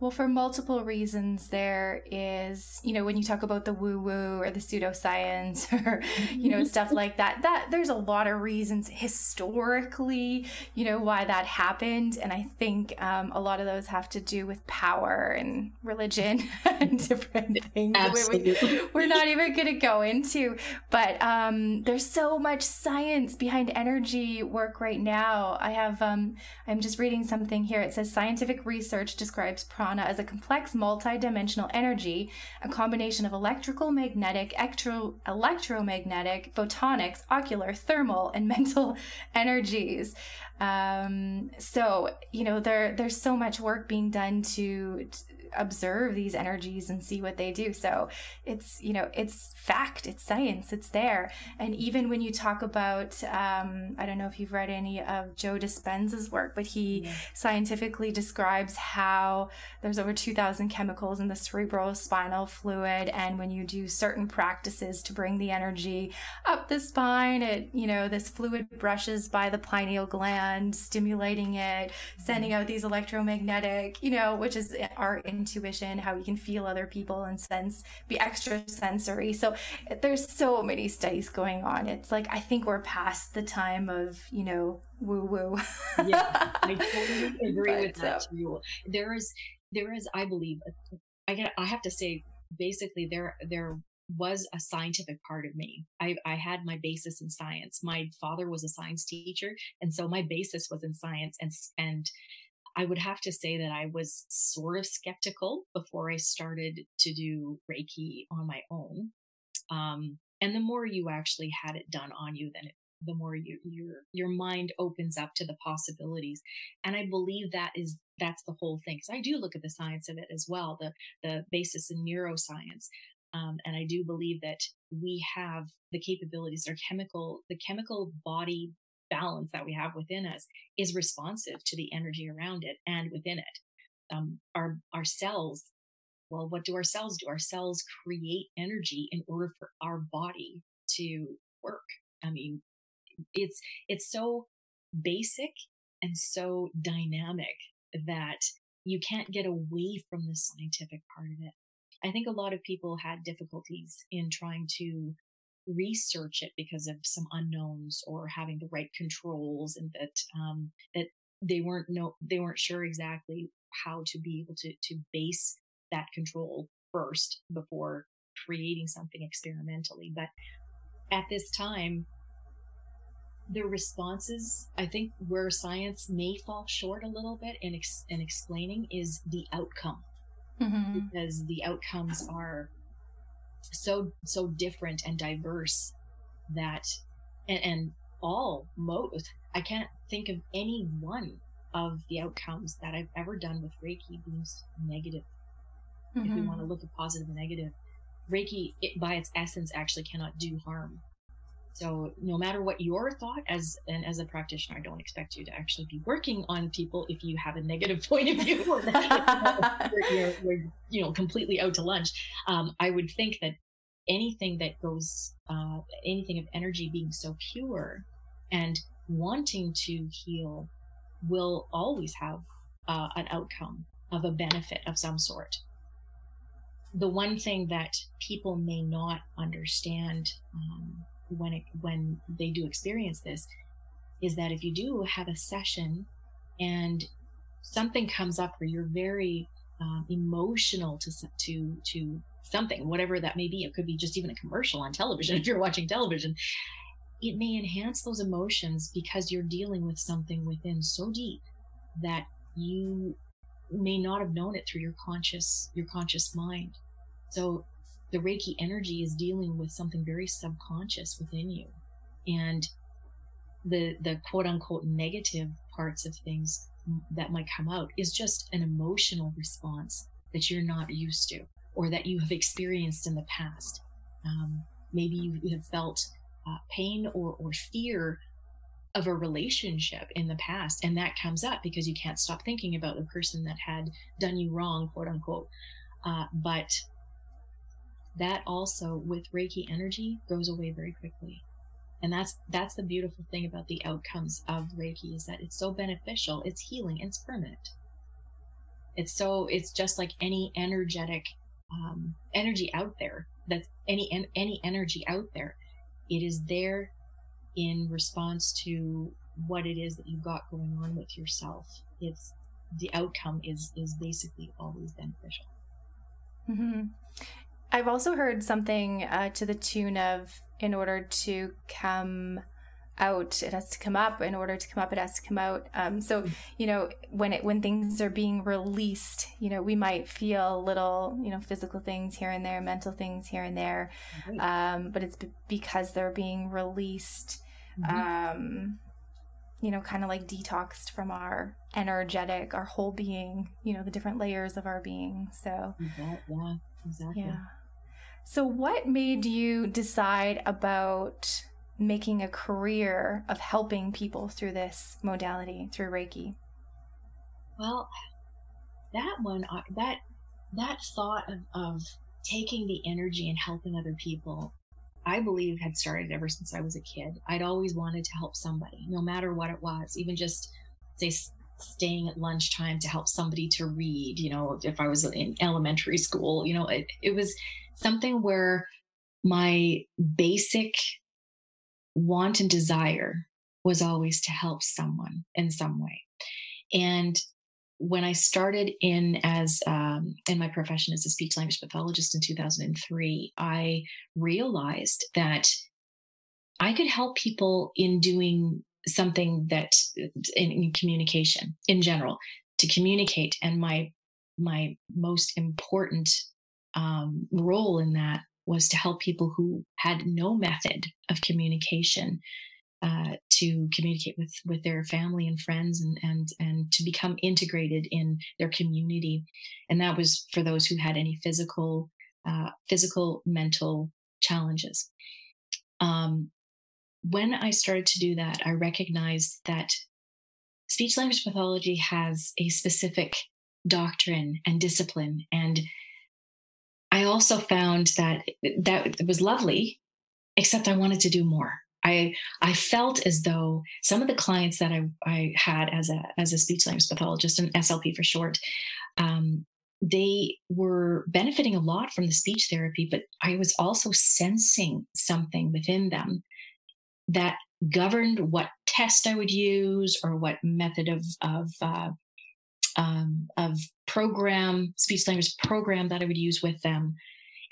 Well, for multiple reasons, there is, you know, when you talk about the woo woo or the pseudoscience or, you know, stuff like that, that there's a lot of reasons historically, you know, why that happened. And I think um, a lot of those have to do with power and religion and different things Absolutely. We, we're not even going to go into. But um, there's so much science behind energy work right now. I have, um, I'm just reading something here. It says scientific research describes prana as a complex multi-dimensional energy, a combination of electrical, magnetic, electro- electromagnetic, photonics, ocular, thermal, and mental energies. Um, so you know there there's so much work being done to, to observe these energies and see what they do. So it's, you know, it's fact, it's science, it's there. And even when you talk about, um, I don't know if you've read any of Joe Dispenza's work, but he yeah. scientifically describes how there's over 2,000 chemicals in the cerebral spinal fluid. And when you do certain practices to bring the energy up the spine, it, you know, this fluid brushes by the pineal gland, stimulating it, sending out these electromagnetic, you know, which is our in intuition, how we can feel other people and sense, be extra sensory. So there's so many studies going on. It's like, I think we're past the time of, you know, woo woo. yeah, I totally agree but, with that so. too. There is, there is, I believe, I get, I have to say, basically there, there was a scientific part of me. I, I had my basis in science. My father was a science teacher. And so my basis was in science. And, and I would have to say that I was sort of skeptical before I started to do Reiki on my own. Um, and the more you actually had it done on you, then it, the more you, your your mind opens up to the possibilities. And I believe that is that's the whole thing. Because I do look at the science of it as well, the the basis in neuroscience. Um, and I do believe that we have the capabilities, our chemical, the chemical body balance that we have within us is responsive to the energy around it and within it. Um, our our cells well, what do our cells do? Our cells create energy in order for our body to work. I mean, it's, it's so basic and so dynamic that you can't get away from the scientific part of it. I think a lot of people had difficulties in trying to research it because of some unknowns or having the right controls and that, um, that they weren't no, they weren't sure exactly how to be able to, to base that control first before creating something experimentally. But at this time, the responses, I think where science may fall short a little bit in, ex- in explaining is the outcome. Mm-hmm. Because the outcomes are so, so different and diverse that, and, and all modes, I can't think of any one of the outcomes that I've ever done with Reiki being negative mm-hmm. if we want to look at positive and negative. Reiki, it, by its essence, actually cannot do harm. So no matter what your thought as and as a practitioner, I don't expect you to actually be working on people if you have a negative point of view or you're, you're, you're, you know completely out to lunch. Um, I would think that anything that goes, uh, anything of energy being so pure and wanting to heal will always have uh, an outcome of a benefit of some sort the one thing that people may not understand um, when it, when they do experience this is that if you do have a session and something comes up where you're very um, emotional to to to something, whatever that may be, it could be just even a commercial on television if you're watching television. It may enhance those emotions because you're dealing with something within so deep that you may not have known it through your conscious your conscious mind. So the Reiki energy is dealing with something very subconscious within you. And the the quote unquote negative parts of things that might come out is just an emotional response that you're not used to or that you have experienced in the past. Um, maybe you have felt uh, pain or, or fear of a relationship in the past and that comes up because you can't stop thinking about the person that had done you wrong quote unquote uh, but that also with reiki energy goes away very quickly and that's that's the beautiful thing about the outcomes of reiki is that it's so beneficial it's healing it's permanent it's so it's just like any energetic um, energy out there that's any any energy out there it is there in response to what it is that you've got going on with yourself. It's the outcome is is basically always beneficial. Mm-hmm. I've also heard something uh, to the tune of, in order to come out it has to come up. In order to come up it has to come out. Um, so you know when it when things are being released you know we might feel little you know physical things here and there mental things here and there um, but it's b- because they're being released mm-hmm. um, you know kind of like detoxed from our energetic our whole being you know the different layers of our being so yeah exactly. Yeah so what made you decide about making a career of helping people through this modality through Reiki? Well, that one, that that thought of, of taking the energy and helping other people, I believe had started ever since I was a kid. I'd always wanted to help somebody, no matter what it was, even just say staying at lunchtime to help somebody to read. You know, if I was in elementary school, you know, it, it was something where my basic want and desire was always to help someone in some way. And when I started in as um, in my profession as a speech language pathologist in 2003, I realized that I could help people in doing something that in, in communication in general to communicate, and my my most important um, role in that was to help people who had no method of communication uh, to communicate with with their family and friends and and and to become integrated in their community. And that was for those who had any physical uh, physical mental challenges. Um, when i started to do that i recognized that speech language pathology has a specific doctrine and discipline and i also found that that was lovely except i wanted to do more. I I felt as though some of the clients that I, I had as a as a speech language pathologist an SLP for short, um, they were benefiting a lot from the speech therapy, but I was also sensing something within them that governed what test I would use or what method of of uh, um, of program speech language program that I would use with them,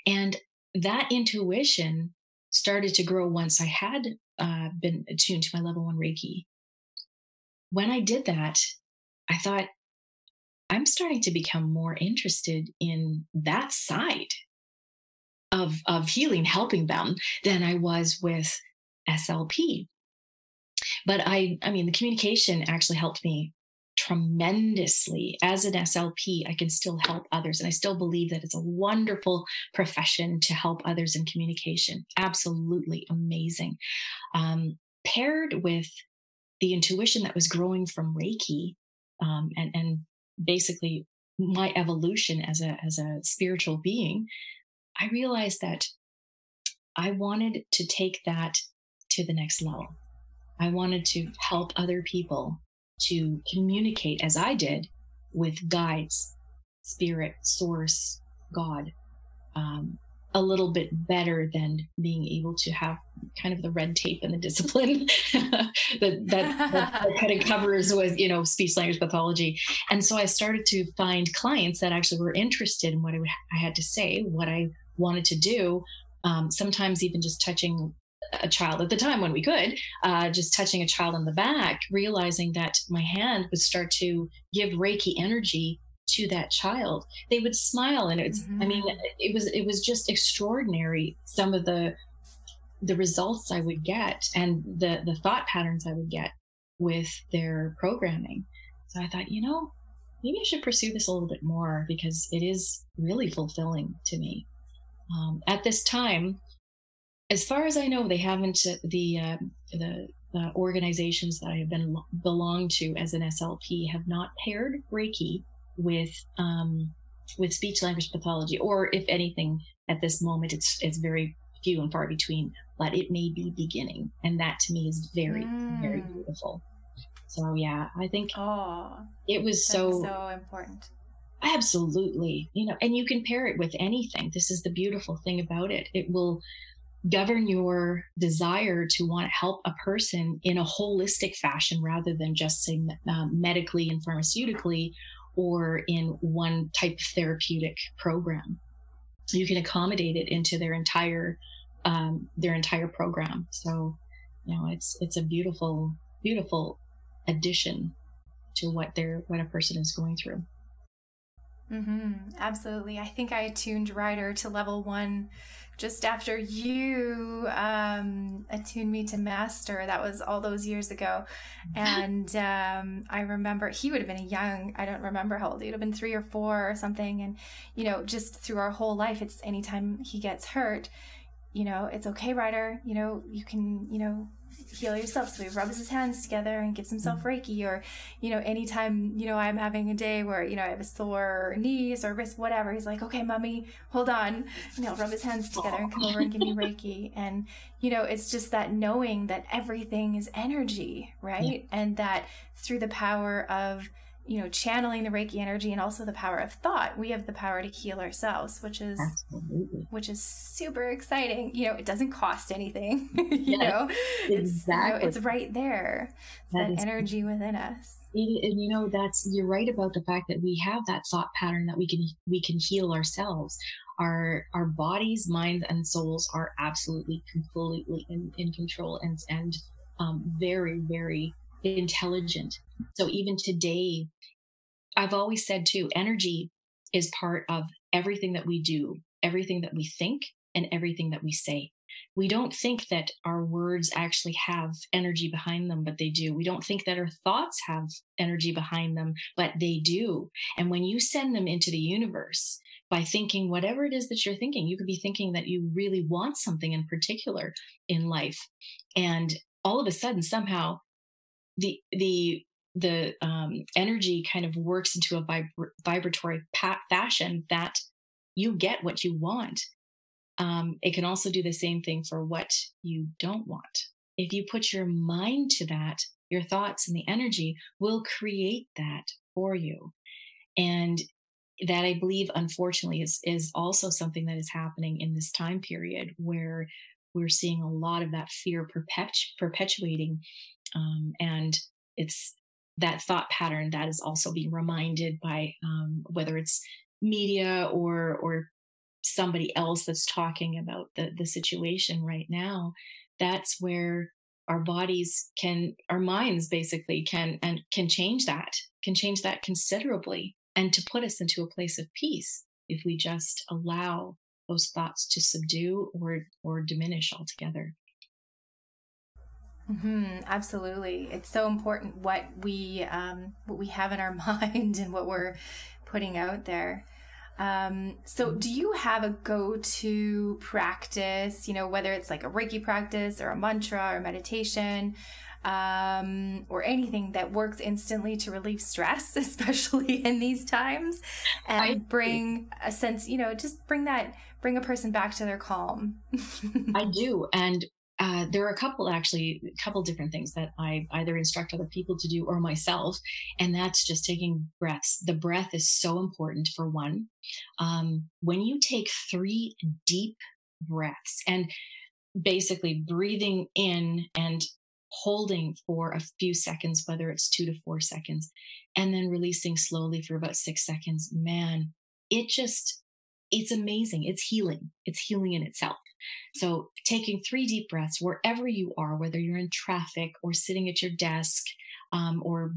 and that intuition started to grow once I had uh, been attuned to my level one Reiki. When I did that, I thought, I'm starting to become more interested in that side of, of healing, helping them than I was with SLP. But I, I mean, the communication actually helped me tremendously. As an SLP, I can still help others. And I still believe that it's a wonderful profession to help others in communication. Absolutely amazing. Um, paired with the intuition that was growing from Reiki um, and, and basically my evolution as a, as a spiritual being, I realized that I wanted to take that to the next level. I wanted to help other people to communicate as I did with guides, spirit, source, God, um, a little bit better than being able to have kind of the red tape and the discipline that, that, that, kind of covers with, you know, speech language pathology. And so I started to find clients that actually were interested in what I, I had to say, what I wanted to do. Um, sometimes even just touching a child at the time when we could, uh, just touching a child on the back, realizing that my hand would start to give Reiki energy to that child. They would smile, and it's. Mm-hmm. I mean, mm-hmm. it was it was just extraordinary. Some of the the results I would get and the the thought patterns I would get with their programming. So I thought, you know, maybe I should pursue this a little bit more because it is really fulfilling to me. Um, at this time, as far as I know, they haven't the uh, the uh, organizations that I have been belonged to as an SLP have not paired Reiki with um, with speech language pathology, or if anything, at this moment, it's it's very few and far between. But it may be beginning, and that to me is very mm. very beautiful. So yeah, I think oh, it was so so important. Absolutely, you know, and you can pair it with anything. This is the beautiful thing about it. It will govern your desire to want to help a person in a holistic fashion rather than just say uh, medically and pharmaceutically or in one type of therapeutic program. You can accommodate it into their entire um, their entire program. So you know it's it's a beautiful beautiful addition to what they're what a person is going through mm-hmm. absolutely i think i tuned Ryder to level one just after you um, attuned me to master. That was all those years ago. And um, I remember he would have been a young, I don't remember how old he would have been three or four or something. And, you know, just through our whole life, it's anytime he gets hurt, you know, it's okay, Ryder. You know, you can, you know, heal yourself. So he rubs his hands together and gives himself mm. Reiki. Or, you know, anytime, you know, I'm having a day where, you know, I have a sore knees or wrist, whatever, he's like, okay, mommy, hold on. And he'll rub his hands together and come over and give me Reiki. And, you know, it's just that knowing that everything is energy, right? Yeah. And that through the power of, you know, channeling the Reiki energy and also the power of thought. We have the power to heal ourselves, which is Absolutely. which is super exciting. You know, it doesn't cost anything. you yes, know, exactly. It's, you know, it's right there. It's that, that energy within us. And you know, that's you're right about the fact that we have that thought pattern that we can we can heal ourselves. Our our bodies, minds, and souls are absolutely completely in, in control and and um, very very intelligent. So even today, I've always said too, energy is part of everything that we do, everything that we think, and everything that we say. We don't think that our words actually have energy behind them, but they do. We don't think that our thoughts have energy behind them, but they do. And when you send them into the universe by thinking whatever it is that you're thinking, you could be thinking that you really want something in particular in life. And all of a sudden, somehow, the the the um, energy kind of works into a vib- vibratory pa- fashion that you get what you want. Um, it can also do the same thing for what you don't want. If you put your mind to that, your thoughts and the energy will create that for you. And that I believe, unfortunately, is, is also something that is happening in this time period where we're seeing a lot of that fear perpetu- perpetuating. Um, and it's that thought pattern that is also being reminded by um, whether it's media or or somebody else that's talking about the the situation right now that's where our bodies can our minds basically can and can change that can change that considerably and to put us into a place of peace if we just allow those thoughts to subdue or or diminish altogether Mm-hmm, absolutely, it's so important what we um, what we have in our mind and what we're putting out there. Um, so, do you have a go-to practice? You know, whether it's like a Reiki practice or a mantra or meditation, um, or anything that works instantly to relieve stress, especially in these times, and I, bring a sense. You know, just bring that bring a person back to their calm. I do, and uh, there are a couple actually a couple different things that i either instruct other people to do or myself and that's just taking breaths. The breath is so important for one. Um, when you take three deep breaths and basically breathing in and holding for a few seconds whether it's two to four seconds and then releasing slowly for about six seconds man it just it's amazing. It's healing. It's healing in itself so, taking three deep breaths wherever you are, whether you're in traffic or sitting at your desk um, or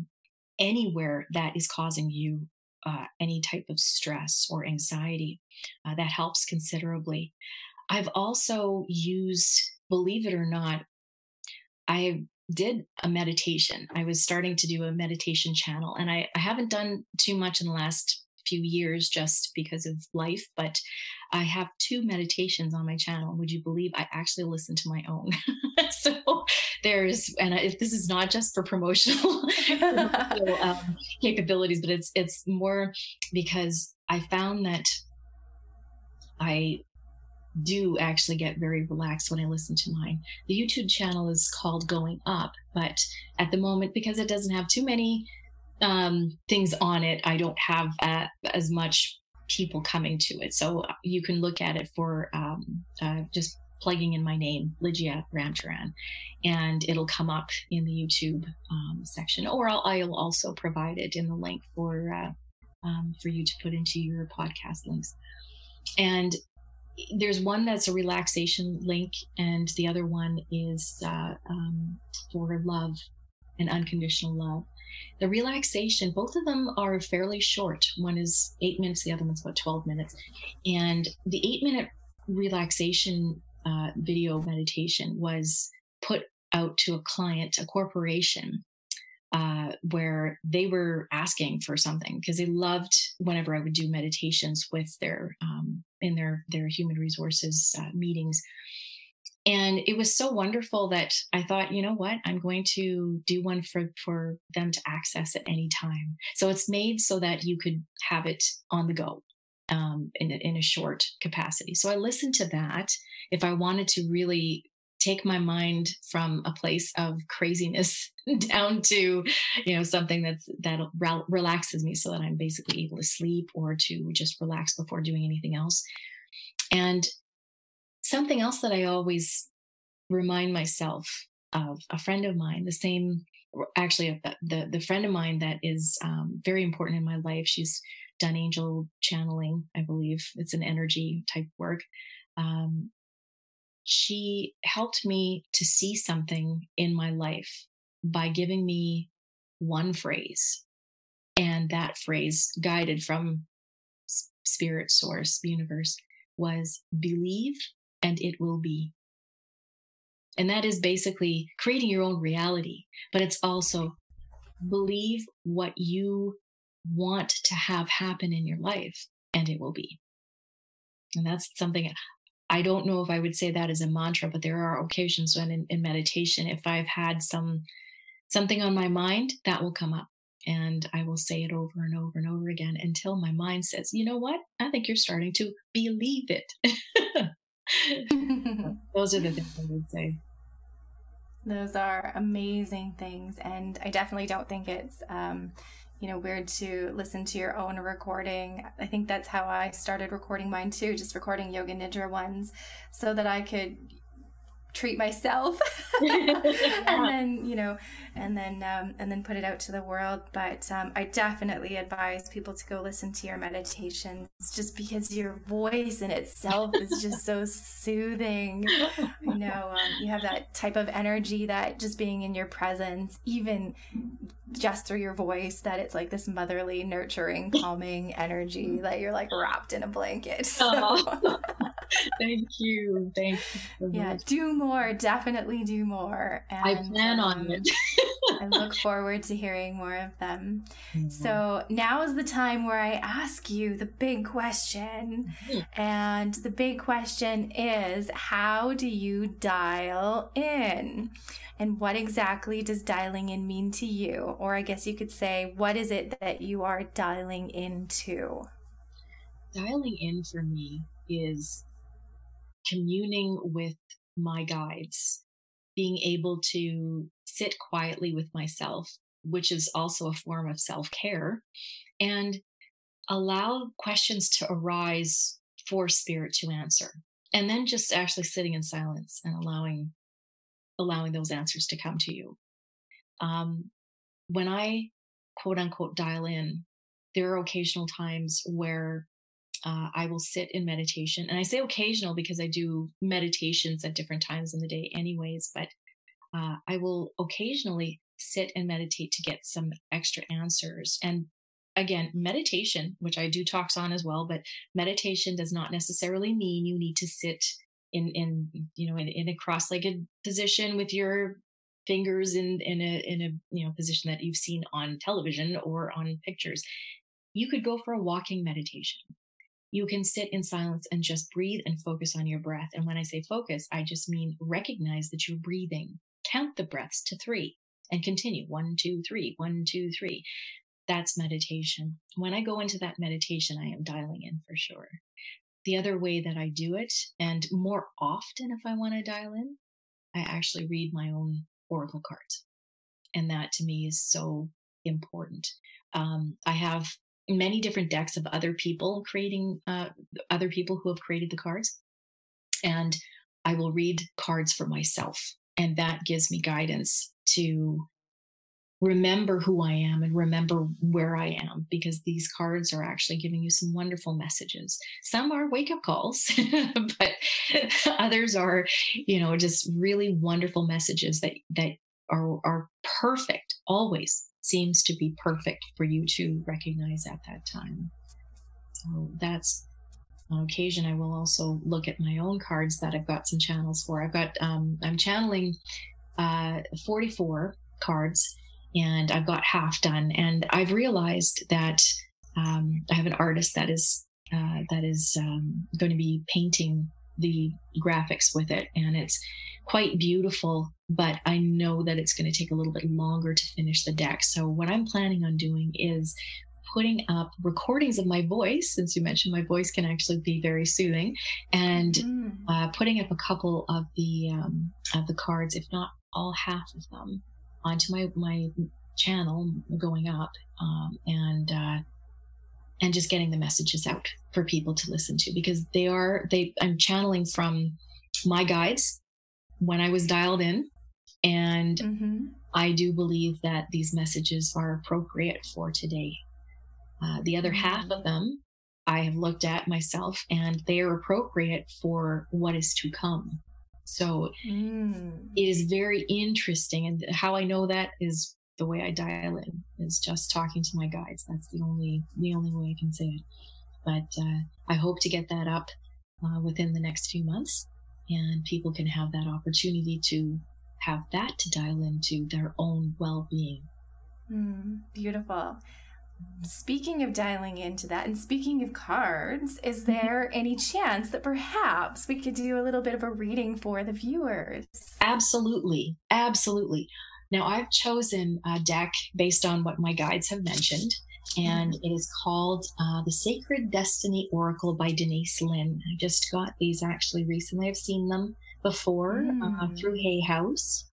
anywhere that is causing you uh, any type of stress or anxiety, uh, that helps considerably. I've also used, believe it or not, I did a meditation. I was starting to do a meditation channel, and I, I haven't done too much in the last few years just because of life, but I have two meditations on my channel. Would you believe I actually listen to my own? so there's, and if this is not just for promotional um, capabilities, but it's it's more because I found that I do actually get very relaxed when I listen to mine. The YouTube channel is called Going Up, but at the moment, because it doesn't have too many um, things on it, I don't have uh, as much people coming to it. So uh, you can look at it for um, uh, just plugging in my name, Lygia Ramcharan, and it'll come up in the YouTube um, section, or I'll, I'll, also provide it in the link for uh, um, for you to put into your podcast links. And there's one that's a relaxation link, and the other one is uh, um, for love and unconditional love. The relaxation, both of them are fairly short. One is eight minutes, the other one's about 12 minutes. And the eight minute relaxation uh, video meditation was put out to a client, a corporation, uh, where they were asking for something because they loved whenever I would do meditations with their um, in their their human resources uh, meetings and it was so wonderful that I thought, you know what, I'm going to do one for for them to access at any time. So it's made so that you could have it on the go um, in a, in a short capacity. So I listened to that if I wanted to really take my mind from a place of craziness down to you know something that's that re- relaxes me so that i'm basically able to sleep or to just relax before doing anything else and something else that i always remind myself of a friend of mine the same actually the the, the friend of mine that is um, very important in my life she's done angel channeling i believe it's an energy type work um, she helped me to see something in my life by giving me one phrase. And that phrase, guided from spirit source, universe, was believe and it will be. And that is basically creating your own reality, but it's also believe what you want to have happen in your life and it will be. And that's something I don't know if I would say that as a mantra, but there are occasions when in, in meditation, if I've had some something on my mind, that will come up. And I will say it over and over and over again until my mind says, you know what? I think you're starting to believe it. Those are the things I would say. Those are amazing things. And I definitely don't think it's um, you know, weird to listen to your own recording. I think that's how I started recording mine too, just recording Yoga Nidra ones so that I could treat myself. And then you know and then um, and then put it out to the world. But um, i definitely advise people to go listen to your meditations just because your voice in itself is just so soothing. You know um, you have that type of energy that just being in your presence even just through your voice that it's like this motherly nurturing calming energy that you're like wrapped in a blanket. So. thank you thank you so yeah do more definitely do more and, i plan um, on it i look forward to hearing more of them mm-hmm. so now is the time where i ask you the big question mm-hmm. and the big question is how do you dial in and what exactly does dialing in mean to you? Or I guess you could say, what is it that you are dialing into? Dialing in for me is communing with my guides, being able to sit quietly with myself, which is also a form of self care, and allow questions to arise for spirit to answer. And then just actually sitting in silence and allowing allowing those answers to come to you. Um, when I quote unquote dial in, there are occasional times where uh, I will sit in meditation. And I say occasional because I do meditations at different times in the day, anyways, but uh, I will occasionally sit and meditate to get some extra answers. And again, meditation, which I do talks on as well, but meditation does not necessarily mean you need to sit in in you know in, in a cross-legged position with your fingers in in a in a you know position that you've seen on television or on pictures you could go for a walking meditation you can sit in silence and just breathe and focus on your breath. And when i say focus i just mean recognize that you're breathing. Count the breaths to three and continue. One two three one two three. That's meditation. When i go into that meditation i am dialing in for sure. The other way that I do it, and more often if I want to dial in, I actually read my own oracle cards. And that to me is so important. Um, I have many different decks of other people creating, uh, other people who have created the cards. And I will read cards for myself. And that gives me guidance to remember who I am and remember where I am because these cards are actually giving you some wonderful messages. Some are wake up calls, but others are, you know, just really wonderful messages that that are are perfect. Always seems to be perfect for you to recognize at that time. So that's on occasion I will also look at my own cards that I've got some channels for. I've got um, I'm channeling uh, 44 cards and I've got half done. And I've realized that um, I have an artist that is uh, that is um, going to be painting the graphics with it, and it's quite beautiful. But I know that it's going to take a little bit longer to finish the deck. So what I'm planning on doing is putting up recordings of my voice, since you mentioned my voice can actually be very soothing, and mm. uh, putting up a couple of the um, of the cards, if not all half of them, onto my my channel going up, um, and uh, and just getting the messages out for people to listen to because they are they I'm channeling from my guides when I was dialed in and mm-hmm. I do believe that these messages are appropriate for today. Uh, the other mm-hmm. half of them I have looked at myself and they are appropriate for what is to come. So mm. it is very interesting. And how I know that is the way I dial in is just talking to my guides. That's the only the only way I can say it. But uh, I hope to get that up uh, within the next few months, and people can have that opportunity to have that to dial into their own well-being. Mm, beautiful. Speaking of dialing into that and speaking of cards, is mm-hmm. there any chance that perhaps we could do a little bit of a reading for the viewers? Absolutely. Absolutely. Now, I've chosen a deck based on what my guides have mentioned, and it is called uh, The Sacred Destiny Oracle by Denise Linn. I just got these actually recently. I've seen them before mm. uh, through Hay House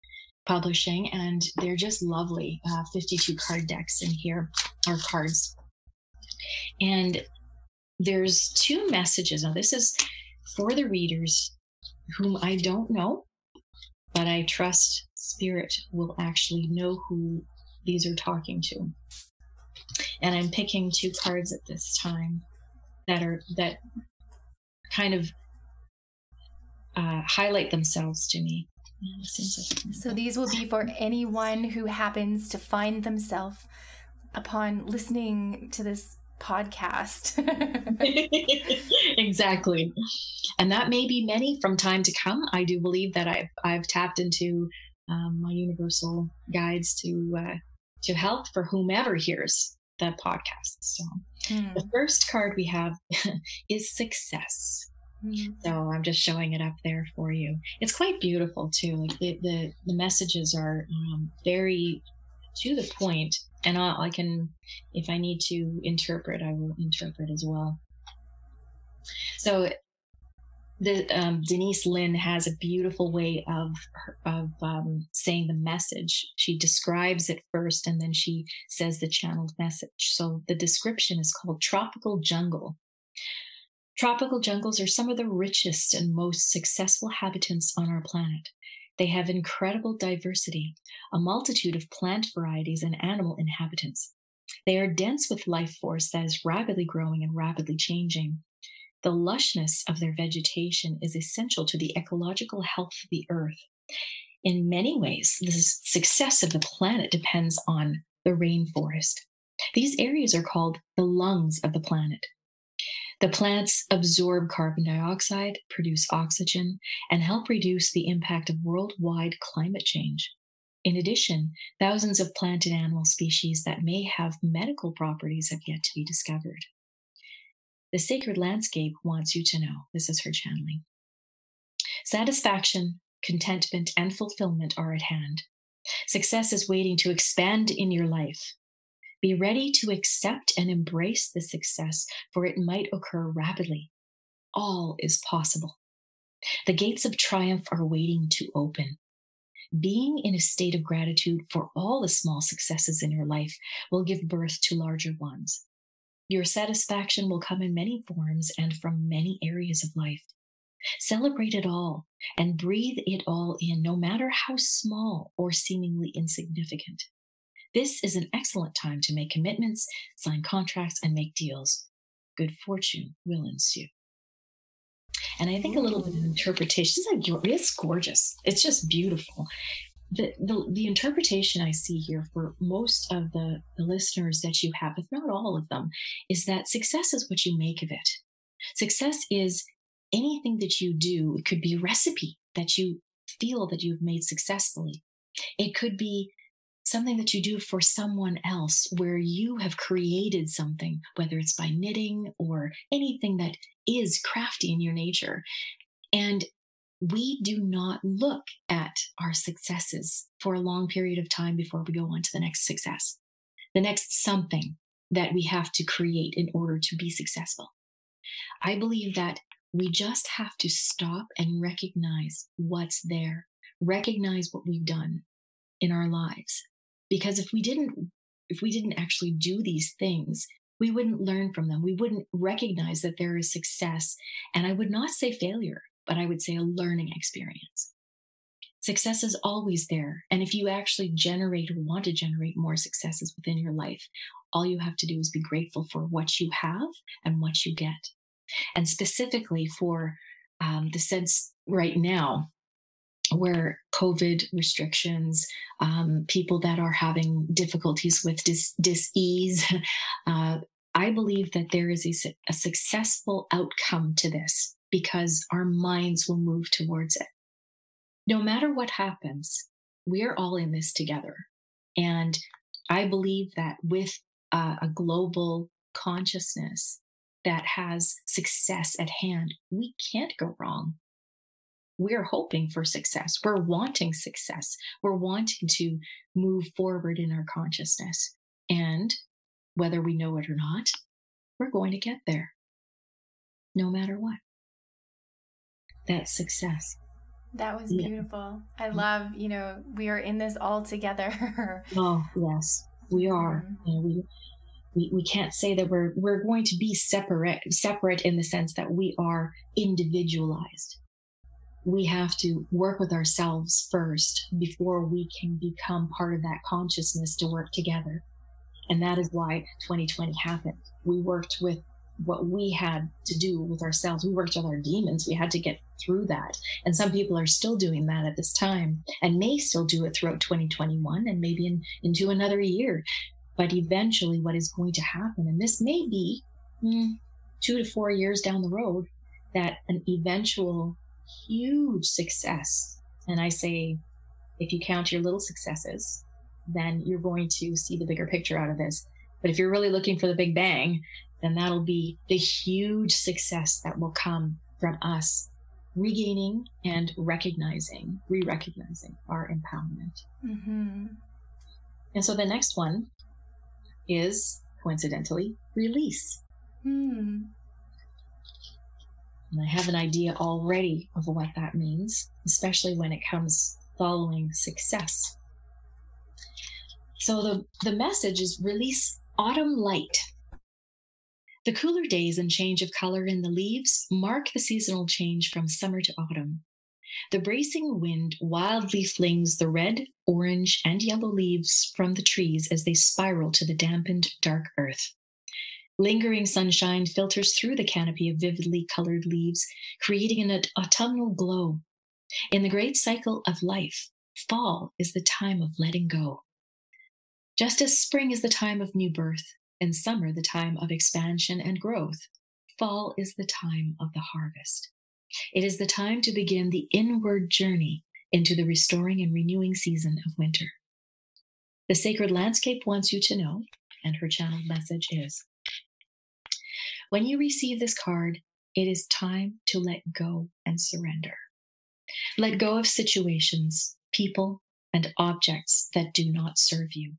Publishing, and they're just lovely. Uh, 52 card decks in here, or cards. And there's two messages. Now, this is for the readers whom I don't know, but I trust spirit will actually know who these are talking to. And I'm picking two cards at this time that are that kind of uh, highlight themselves to me. So these will be for anyone who happens to find themselves upon listening to this podcast. exactly. And that may be many from time to come. I do believe that I've, I've tapped into um, my universal guides to uh, to help for whomever hears the podcast. So mm. the first card we have is success. Mm. So I'm just showing it up there for you. It's quite beautiful too. Like the the, the messages are um, very to the point, and I, I can, if I need to interpret, I will interpret as well. So the um, Denise Linn has a beautiful way of of um, saying the message. She describes it first, and then she says the channeled message. So the description is called tropical jungle. Tropical jungles are some of the richest and most successful habitants on our planet. They have incredible diversity, a multitude of plant varieties and animal inhabitants. They are dense with life force that is rapidly growing and rapidly changing. The lushness of their vegetation is essential to the ecological health of the earth. In many ways, the success of the planet depends on the rainforest. These areas are called the lungs of the planet. The plants absorb carbon dioxide, produce oxygen, and help reduce the impact of worldwide climate change. In addition, thousands of plant and animal species that may have medical properties have yet to be discovered. The sacred landscape wants you to know this is her channeling. Satisfaction, contentment, and fulfillment are at hand. Success is waiting to expand in your life. Be ready to accept and embrace the success, for it might occur rapidly. All is possible. The gates of triumph are waiting to open. Being in a state of gratitude for all the small successes in your life will give birth to larger ones. Your satisfaction will come in many forms and from many areas of life. Celebrate it all and breathe it all in, no matter how small or seemingly insignificant. This is an excellent time to make commitments, sign contracts, and make deals. Good fortune will ensue. And I think a little bit of interpretation. It's gorgeous. It's just beautiful the, the, the interpretation I see here for most of the, the listeners that you have, if not all of them, is that success is what you make of it. Success is anything that you do. It could be a recipe that you feel that you've made successfully. It could be something that you do for someone else where you have created something, whether it's by knitting or anything that is crafty in your nature. And we do not look at our successes for a long period of time before we go on to the next success, the next something that we have to create in order to be successful. I believe that we just have to stop and recognize what's there, recognize what we've done in our lives. Because if we didn't, if we didn't actually do these things, we wouldn't learn from them. We wouldn't recognize that there is success. And I would not say failure, but I would say a learning experience. Success is always there. And if you actually generate or want to generate more successes within your life, all you have to do is be grateful for what you have and what you get. And specifically for um, the sense right now, where COVID restrictions, um, people that are having difficulties with dis- dis-ease, uh, I believe that there is a, a successful outcome to this because our minds will move towards it. No matter what happens, we're all in this together. And I believe that with a global consciousness that has success at hand, we can't go wrong. We're hoping for success. We're wanting success. We're wanting to move forward in our consciousness. And whether we know it or not, we're going to get there no matter what. That's success. That was beautiful. Yeah. I love, you know, we are in this all together. oh, yes, we are. Mm-hmm. You know, we, we, we can't say that we're, we're going to be separate, separate in the sense that we are individualized. We have to work with ourselves first before we can become part of that consciousness to work together. And that is why 2020 happened. We worked with what we had to do with ourselves. We worked with our demons. We had to get through that. And some people are still doing that at this time and may still do it throughout 2021 and maybe in, into another year. But eventually, what is going to happen, and this may be mm, two to four years down the road, that an eventual huge success, and I say, if you count your little successes, then you're going to see the bigger picture out of this. But if you're really looking for the big bang, then that'll be the huge success that will come from us regaining and recognizing, re recognizing our empowerment. Mm-hmm. And so the next one is coincidentally release. Hmm. And I have an idea already of what that means, especially when it comes following success. So the, the message is release autumn light. The cooler days and change of color in the leaves mark the seasonal change from summer to autumn. The bracing wind wildly flings the red, orange, and yellow leaves from the trees as they spiral to the dampened, dark earth. Lingering sunshine filters through the canopy of vividly colored leaves, creating an autumnal glow. In the great cycle of life, fall is the time of letting go. Just as spring is the time of new birth and summer the time of expansion and growth, fall is the time of the harvest. It is the time to begin the inward journey into the restoring and renewing season of winter. The sacred landscape wants you to know, and her channeled message is when you receive this card, it is time to let go and surrender. Let go of situations, people, and objects that do not serve you.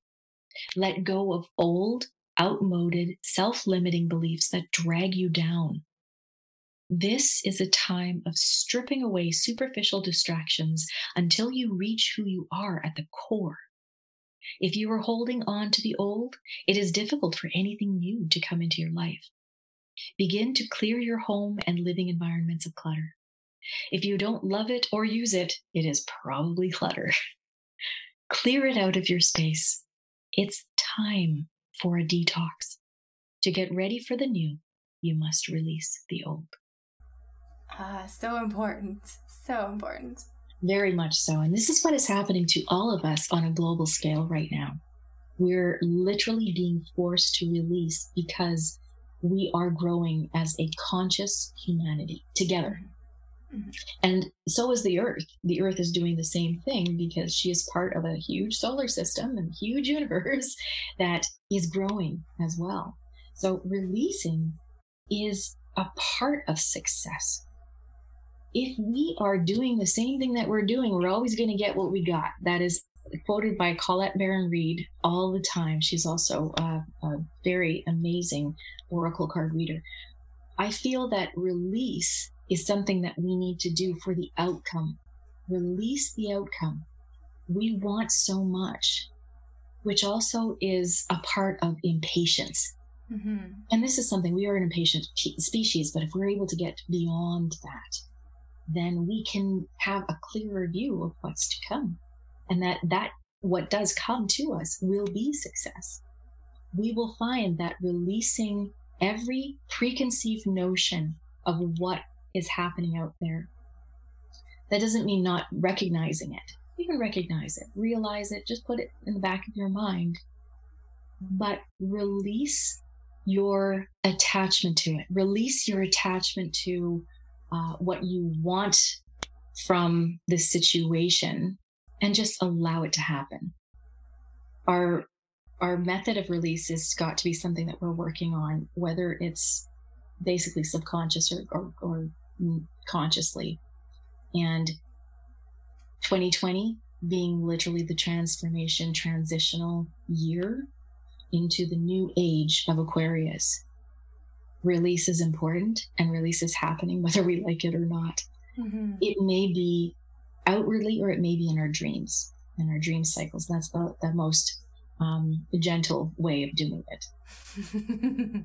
Let go of old, outmoded, self limiting beliefs that drag you down. This is a time of stripping away superficial distractions until you reach who you are at the core. If you are holding on to the old, it is difficult for anything new to come into your life. Begin to clear your home and living environments of clutter. If you don't love it or use it, it is probably clutter. clear it out of your space it's time for a detox. To get ready for the new, you must release the old. Ah, so important. So important. Very much so. And this is what is happening to all of us on a global scale right now. We're literally being forced to release because we are growing as a conscious humanity together. And so is the Earth. The Earth is doing the same thing because she is part of a huge solar system and huge universe that is growing as well. So releasing is a part of success. If we are doing the same thing that we're doing, we're always going to get what we got. That is quoted by Colette Baron Reid all the time. She's also a, a very amazing oracle card reader. I feel that release is something that we need to do for the outcome. Release the outcome. We want so much, which also is a part of impatience. Mm-hmm. And this is something we are an impatient species, but if we're able to get beyond that, then we can have a clearer view of what's to come. And that, that what does come to us will be success. We will find that releasing every preconceived notion of what is happening out there. That doesn't mean not recognizing it. You can recognize it, realize it, just put it in the back of your mind. But release your attachment to it. Release your attachment to uh, what you want from the situation and just allow it to happen. Our our method of release has got to be something that we're working on, whether it's basically subconscious or, or, or consciously. And 2020 being literally the transformation transitional year into the new age of Aquarius. Release is important and release is happening whether we like it or not. Mm-hmm. It may be outwardly or it may be in our dreams in our dream cycles. That's the, the most um, gentle way of doing it.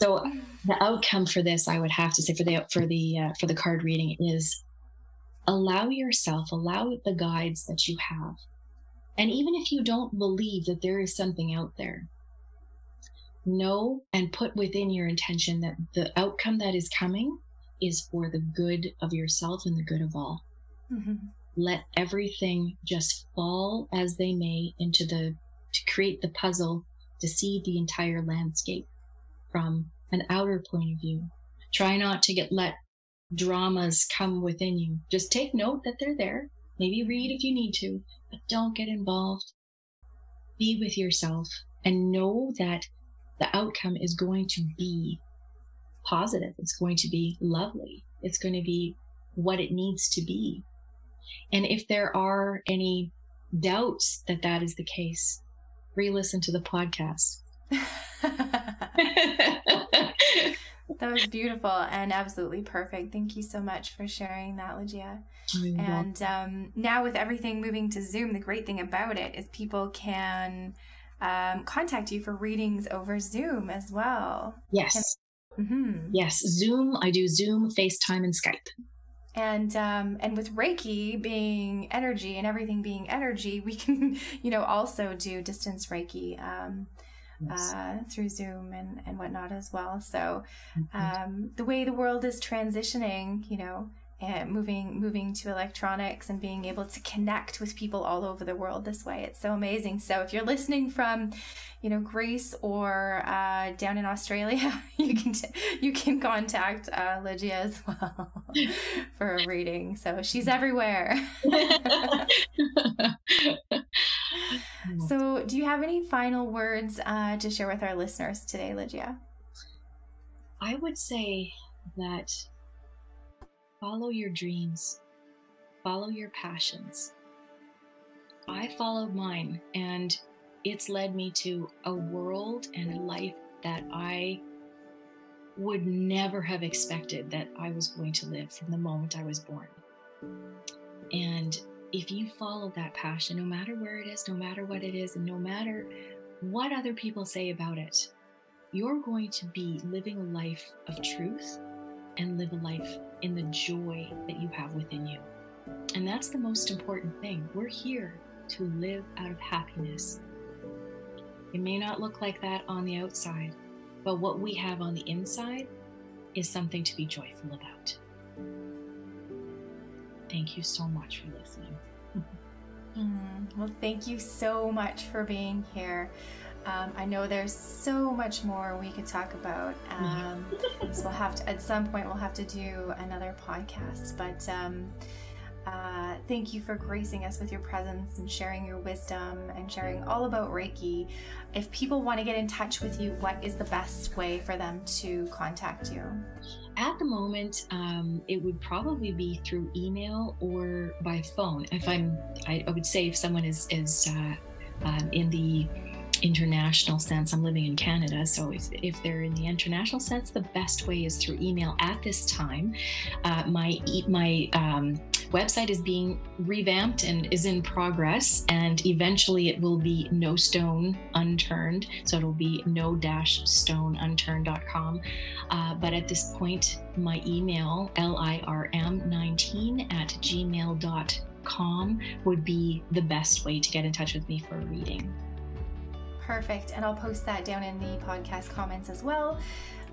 so the outcome for this, I would have to say for the for the uh, for the card reading is allow yourself, allow the guides that you have, and even if you don't believe that there is something out there, know and put within your intention that the outcome that is coming is for the good of yourself and the good of all. Mm-hmm. Let everything just fall as they may into the, to create the puzzle to see the entire landscape from an outer point of view. Try not to get let dramas come within you. Just take note that they're there. Maybe read if you need to, but don't get involved. Be with yourself and know that the outcome is going to be positive. It's going to be lovely. It's going to be what it needs to be. And if there are any doubts that that is the case, re listen to the podcast. that was beautiful and absolutely perfect. Thank you so much for sharing that, Lygia. and um, now, with everything moving to Zoom, the great thing about it is people can um, contact you for readings over Zoom as well. Yes. Mm-hmm. Yes, Zoom. I do Zoom, FaceTime, and Skype. And um, and with Reiki being energy and everything being energy, we can you know also do distance Reiki um, yes. uh, through Zoom and and whatnot as well. So mm-hmm. um, the way the world is transitioning, you know, and moving moving to electronics and being able to connect with people all over the world this way. It's so amazing. So if you're listening from you know greece or uh, down in australia you can t- you can contact uh, lygia as well for a reading. So she's everywhere. So do you have any final words uh, to share with our listeners today lygia? I would say that Follow your dreams, follow your passions. I followed mine, and it's led me to a world and a life that I would never have expected that I was going to live from the moment I was born. And if you follow that passion, no matter where it is, no matter what it is, and no matter what other people say about it, you're going to be living a life of truth and live a life in the joy that you have within you. And that's the most important thing. We're here to live out of happiness. It may not look like that on the outside, but what we have on the inside is something to be joyful about. Thank you so much for listening. mm, well, thank you so much for being here. Um, I know there's so much more we could talk about. Um, so we'll have to, at some point, we'll have to do another podcast. But um, Uh, thank you for gracing us with your presence and sharing your wisdom and sharing all about Reiki. If people want to get in touch with you, what is the best way for them to contact you? At the moment, um, it would probably be through email or by phone. If I'm, I, I would say if someone is is uh, um, in the international sense. I'm living in Canada, so if, if they're in the international sense, the best way is through email at this time. Uh, my my um, website is being revamped and is in progress, and eventually it will be no stone unturned. So it'll be no dash stone unturned.com. Uh, but at this point, my email, lirm19 at gmail.com, would be the best way to get in touch with me for a reading. Perfect. And I'll post that down in the podcast comments as well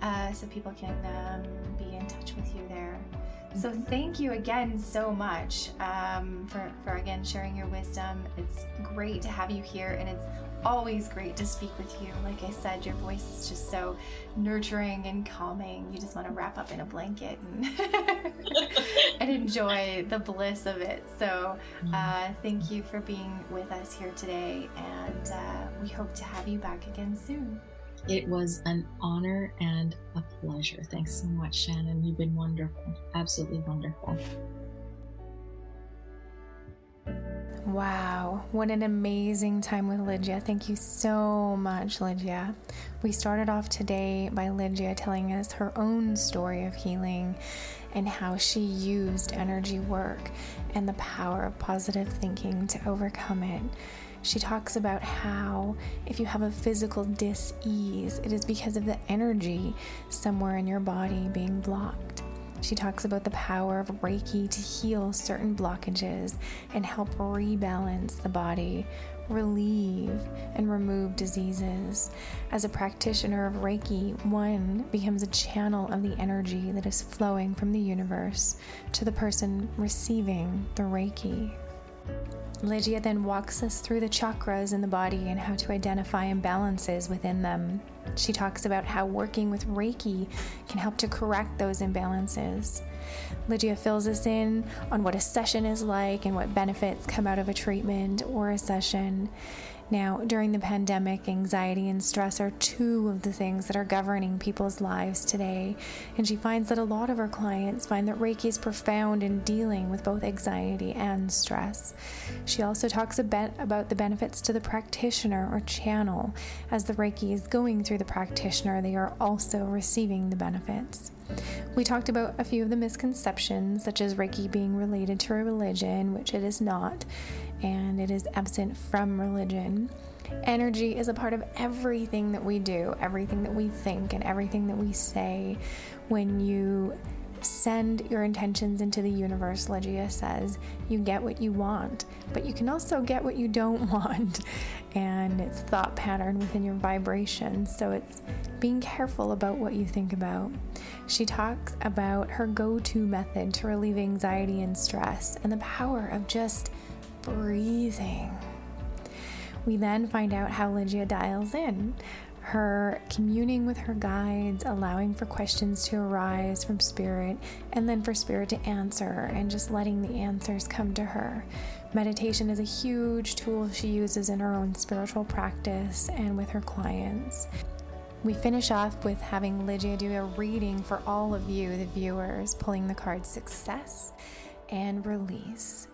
uh, so people can um, be in touch with you there. So thank you again so much um, for, for again sharing your wisdom. It's great to have you here and it's always great to speak with you. Like I said, your voice is just so nurturing and calming. You just want to wrap up in a blanket and, and enjoy the bliss of it. So, mm-hmm. uh, thank you for being with us here today, and uh, we hope to have you back again soon. It was an honor and a pleasure. Thanks so much, Shannon. You've been wonderful. Absolutely wonderful. Wow, what an amazing time with Lygia. Thank you so much, Lygia. We started off today by Lygia telling us her own story of healing and how she used energy work and the power of positive thinking to overcome it. She talks about how if you have a physical dis ease, it is because of the energy somewhere in your body being blocked. She talks about the power of Reiki to heal certain blockages and help rebalance the body, relieve and remove diseases. As a practitioner of Reiki, one becomes a channel of the energy that is flowing from the universe to the person receiving the Reiki. Lygia then walks us through the chakras in the body and how to identify imbalances within them. She talks about how working with Reiki can help to correct those imbalances. Lygia fills us in on what a session is like and what benefits come out of a treatment or a session. Now, during the pandemic, anxiety and stress are two of the things that are governing people's lives today. And she finds that a lot of her clients find that Reiki is profound in dealing with both anxiety and stress. She also talks a bit about the benefits to the practitioner or channel. As the Reiki is going through the practitioner, they are also receiving the benefits. We talked about a few of the misconceptions, such as Reiki being related to religion, which it is not, and it is absent from religion. Energy is a part of everything that we do, everything that we think, and everything that we say. When you send your intentions into the universe, Lygia says, you get what you want, but you can also get what you don't want. And it's thought pattern within your vibration. So it's being careful about what you think about. She talks about her go to method to relieve anxiety and stress and the power of just breathing. We then find out how Lygia dials in her communing with her guides, allowing for questions to arise from spirit, and then for spirit to answer, and just letting the answers come to her. Meditation is a huge tool she uses in her own spiritual practice and with her clients. We finish off with having Lygia do a reading for all of you, the viewers, pulling the card success and release.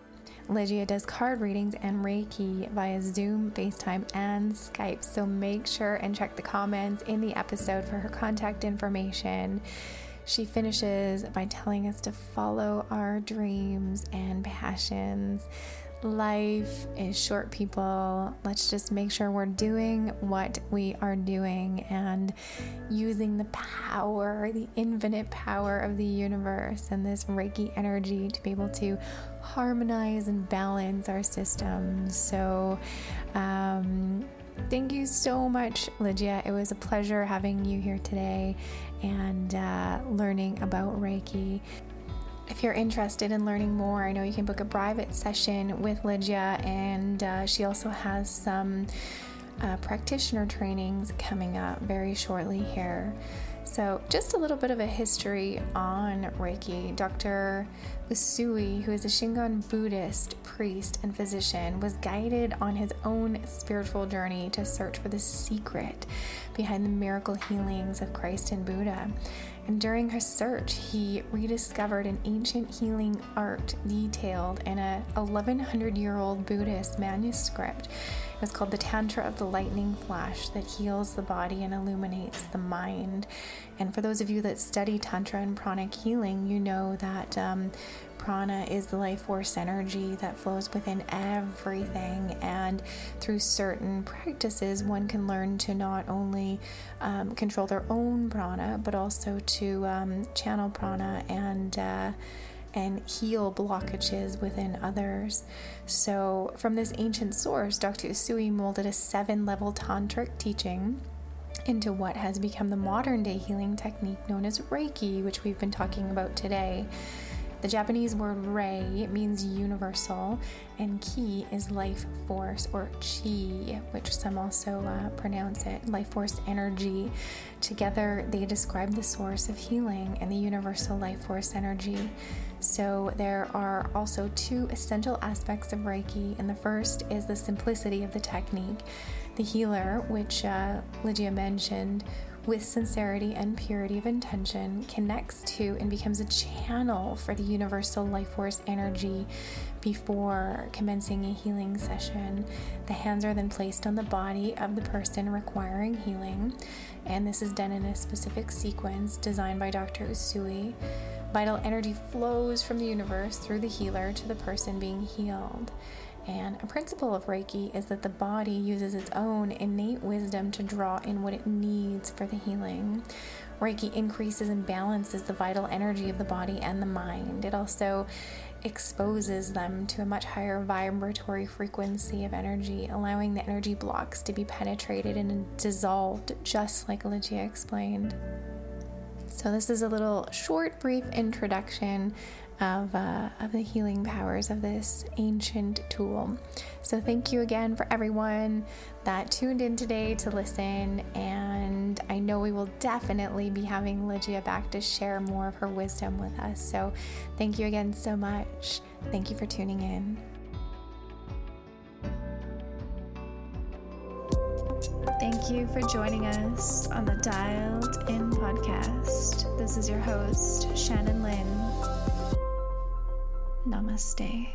Lygia does card readings and Reiki via Zoom, FaceTime, and Skype. So make sure and check the comments in the episode for her contact information. She finishes by telling us to follow our dreams and passions. Life is short, people. Let's just make sure we're doing what we are doing and using the power, the infinite power of the universe and this Reiki energy to be able to harmonize and balance our systems. So, um, thank you so much, Lygia. It was a pleasure having you here today and uh, learning about Reiki. If you're interested in learning more, I know you can book a private session with Lygia, and uh, she also has some uh, practitioner trainings coming up very shortly here. So, just a little bit of a history on Reiki. Dr. Usui, who is a Shingon Buddhist priest and physician, was guided on his own spiritual journey to search for the secret behind the miracle healings of Christ and Buddha. And during his search, he rediscovered an ancient healing art detailed in a 1100 year old Buddhist manuscript it's called the Tantra of the Lightning Flash that heals the body and illuminates the mind. And for those of you that study Tantra and pranic healing, you know that um, prana is the life force energy that flows within everything. And through certain practices, one can learn to not only um, control their own prana, but also to um, channel prana and. Uh, and heal blockages within others. So, from this ancient source, Dr. Usui molded a seven level tantric teaching into what has become the modern day healing technique known as Reiki, which we've been talking about today. The Japanese word rei means universal, and ki is life force or chi, which some also uh, pronounce it life force energy. Together, they describe the source of healing and the universal life force energy. So, there are also two essential aspects of Reiki, and the first is the simplicity of the technique. The healer, which uh, Lygia mentioned, with sincerity and purity of intention, connects to and becomes a channel for the universal life force energy before commencing a healing session. The hands are then placed on the body of the person requiring healing, and this is done in a specific sequence designed by Dr. Usui. Vital energy flows from the universe through the healer to the person being healed. And a principle of Reiki is that the body uses its own innate wisdom to draw in what it needs for the healing. Reiki increases and balances the vital energy of the body and the mind. It also exposes them to a much higher vibratory frequency of energy, allowing the energy blocks to be penetrated and dissolved, just like Lygia explained. So, this is a little short, brief introduction of, uh, of the healing powers of this ancient tool. So, thank you again for everyone that tuned in today to listen. And I know we will definitely be having Lygia back to share more of her wisdom with us. So, thank you again so much. Thank you for tuning in. Thank you for joining us on the Dialed In podcast. This is your host, Shannon Lynn. Namaste.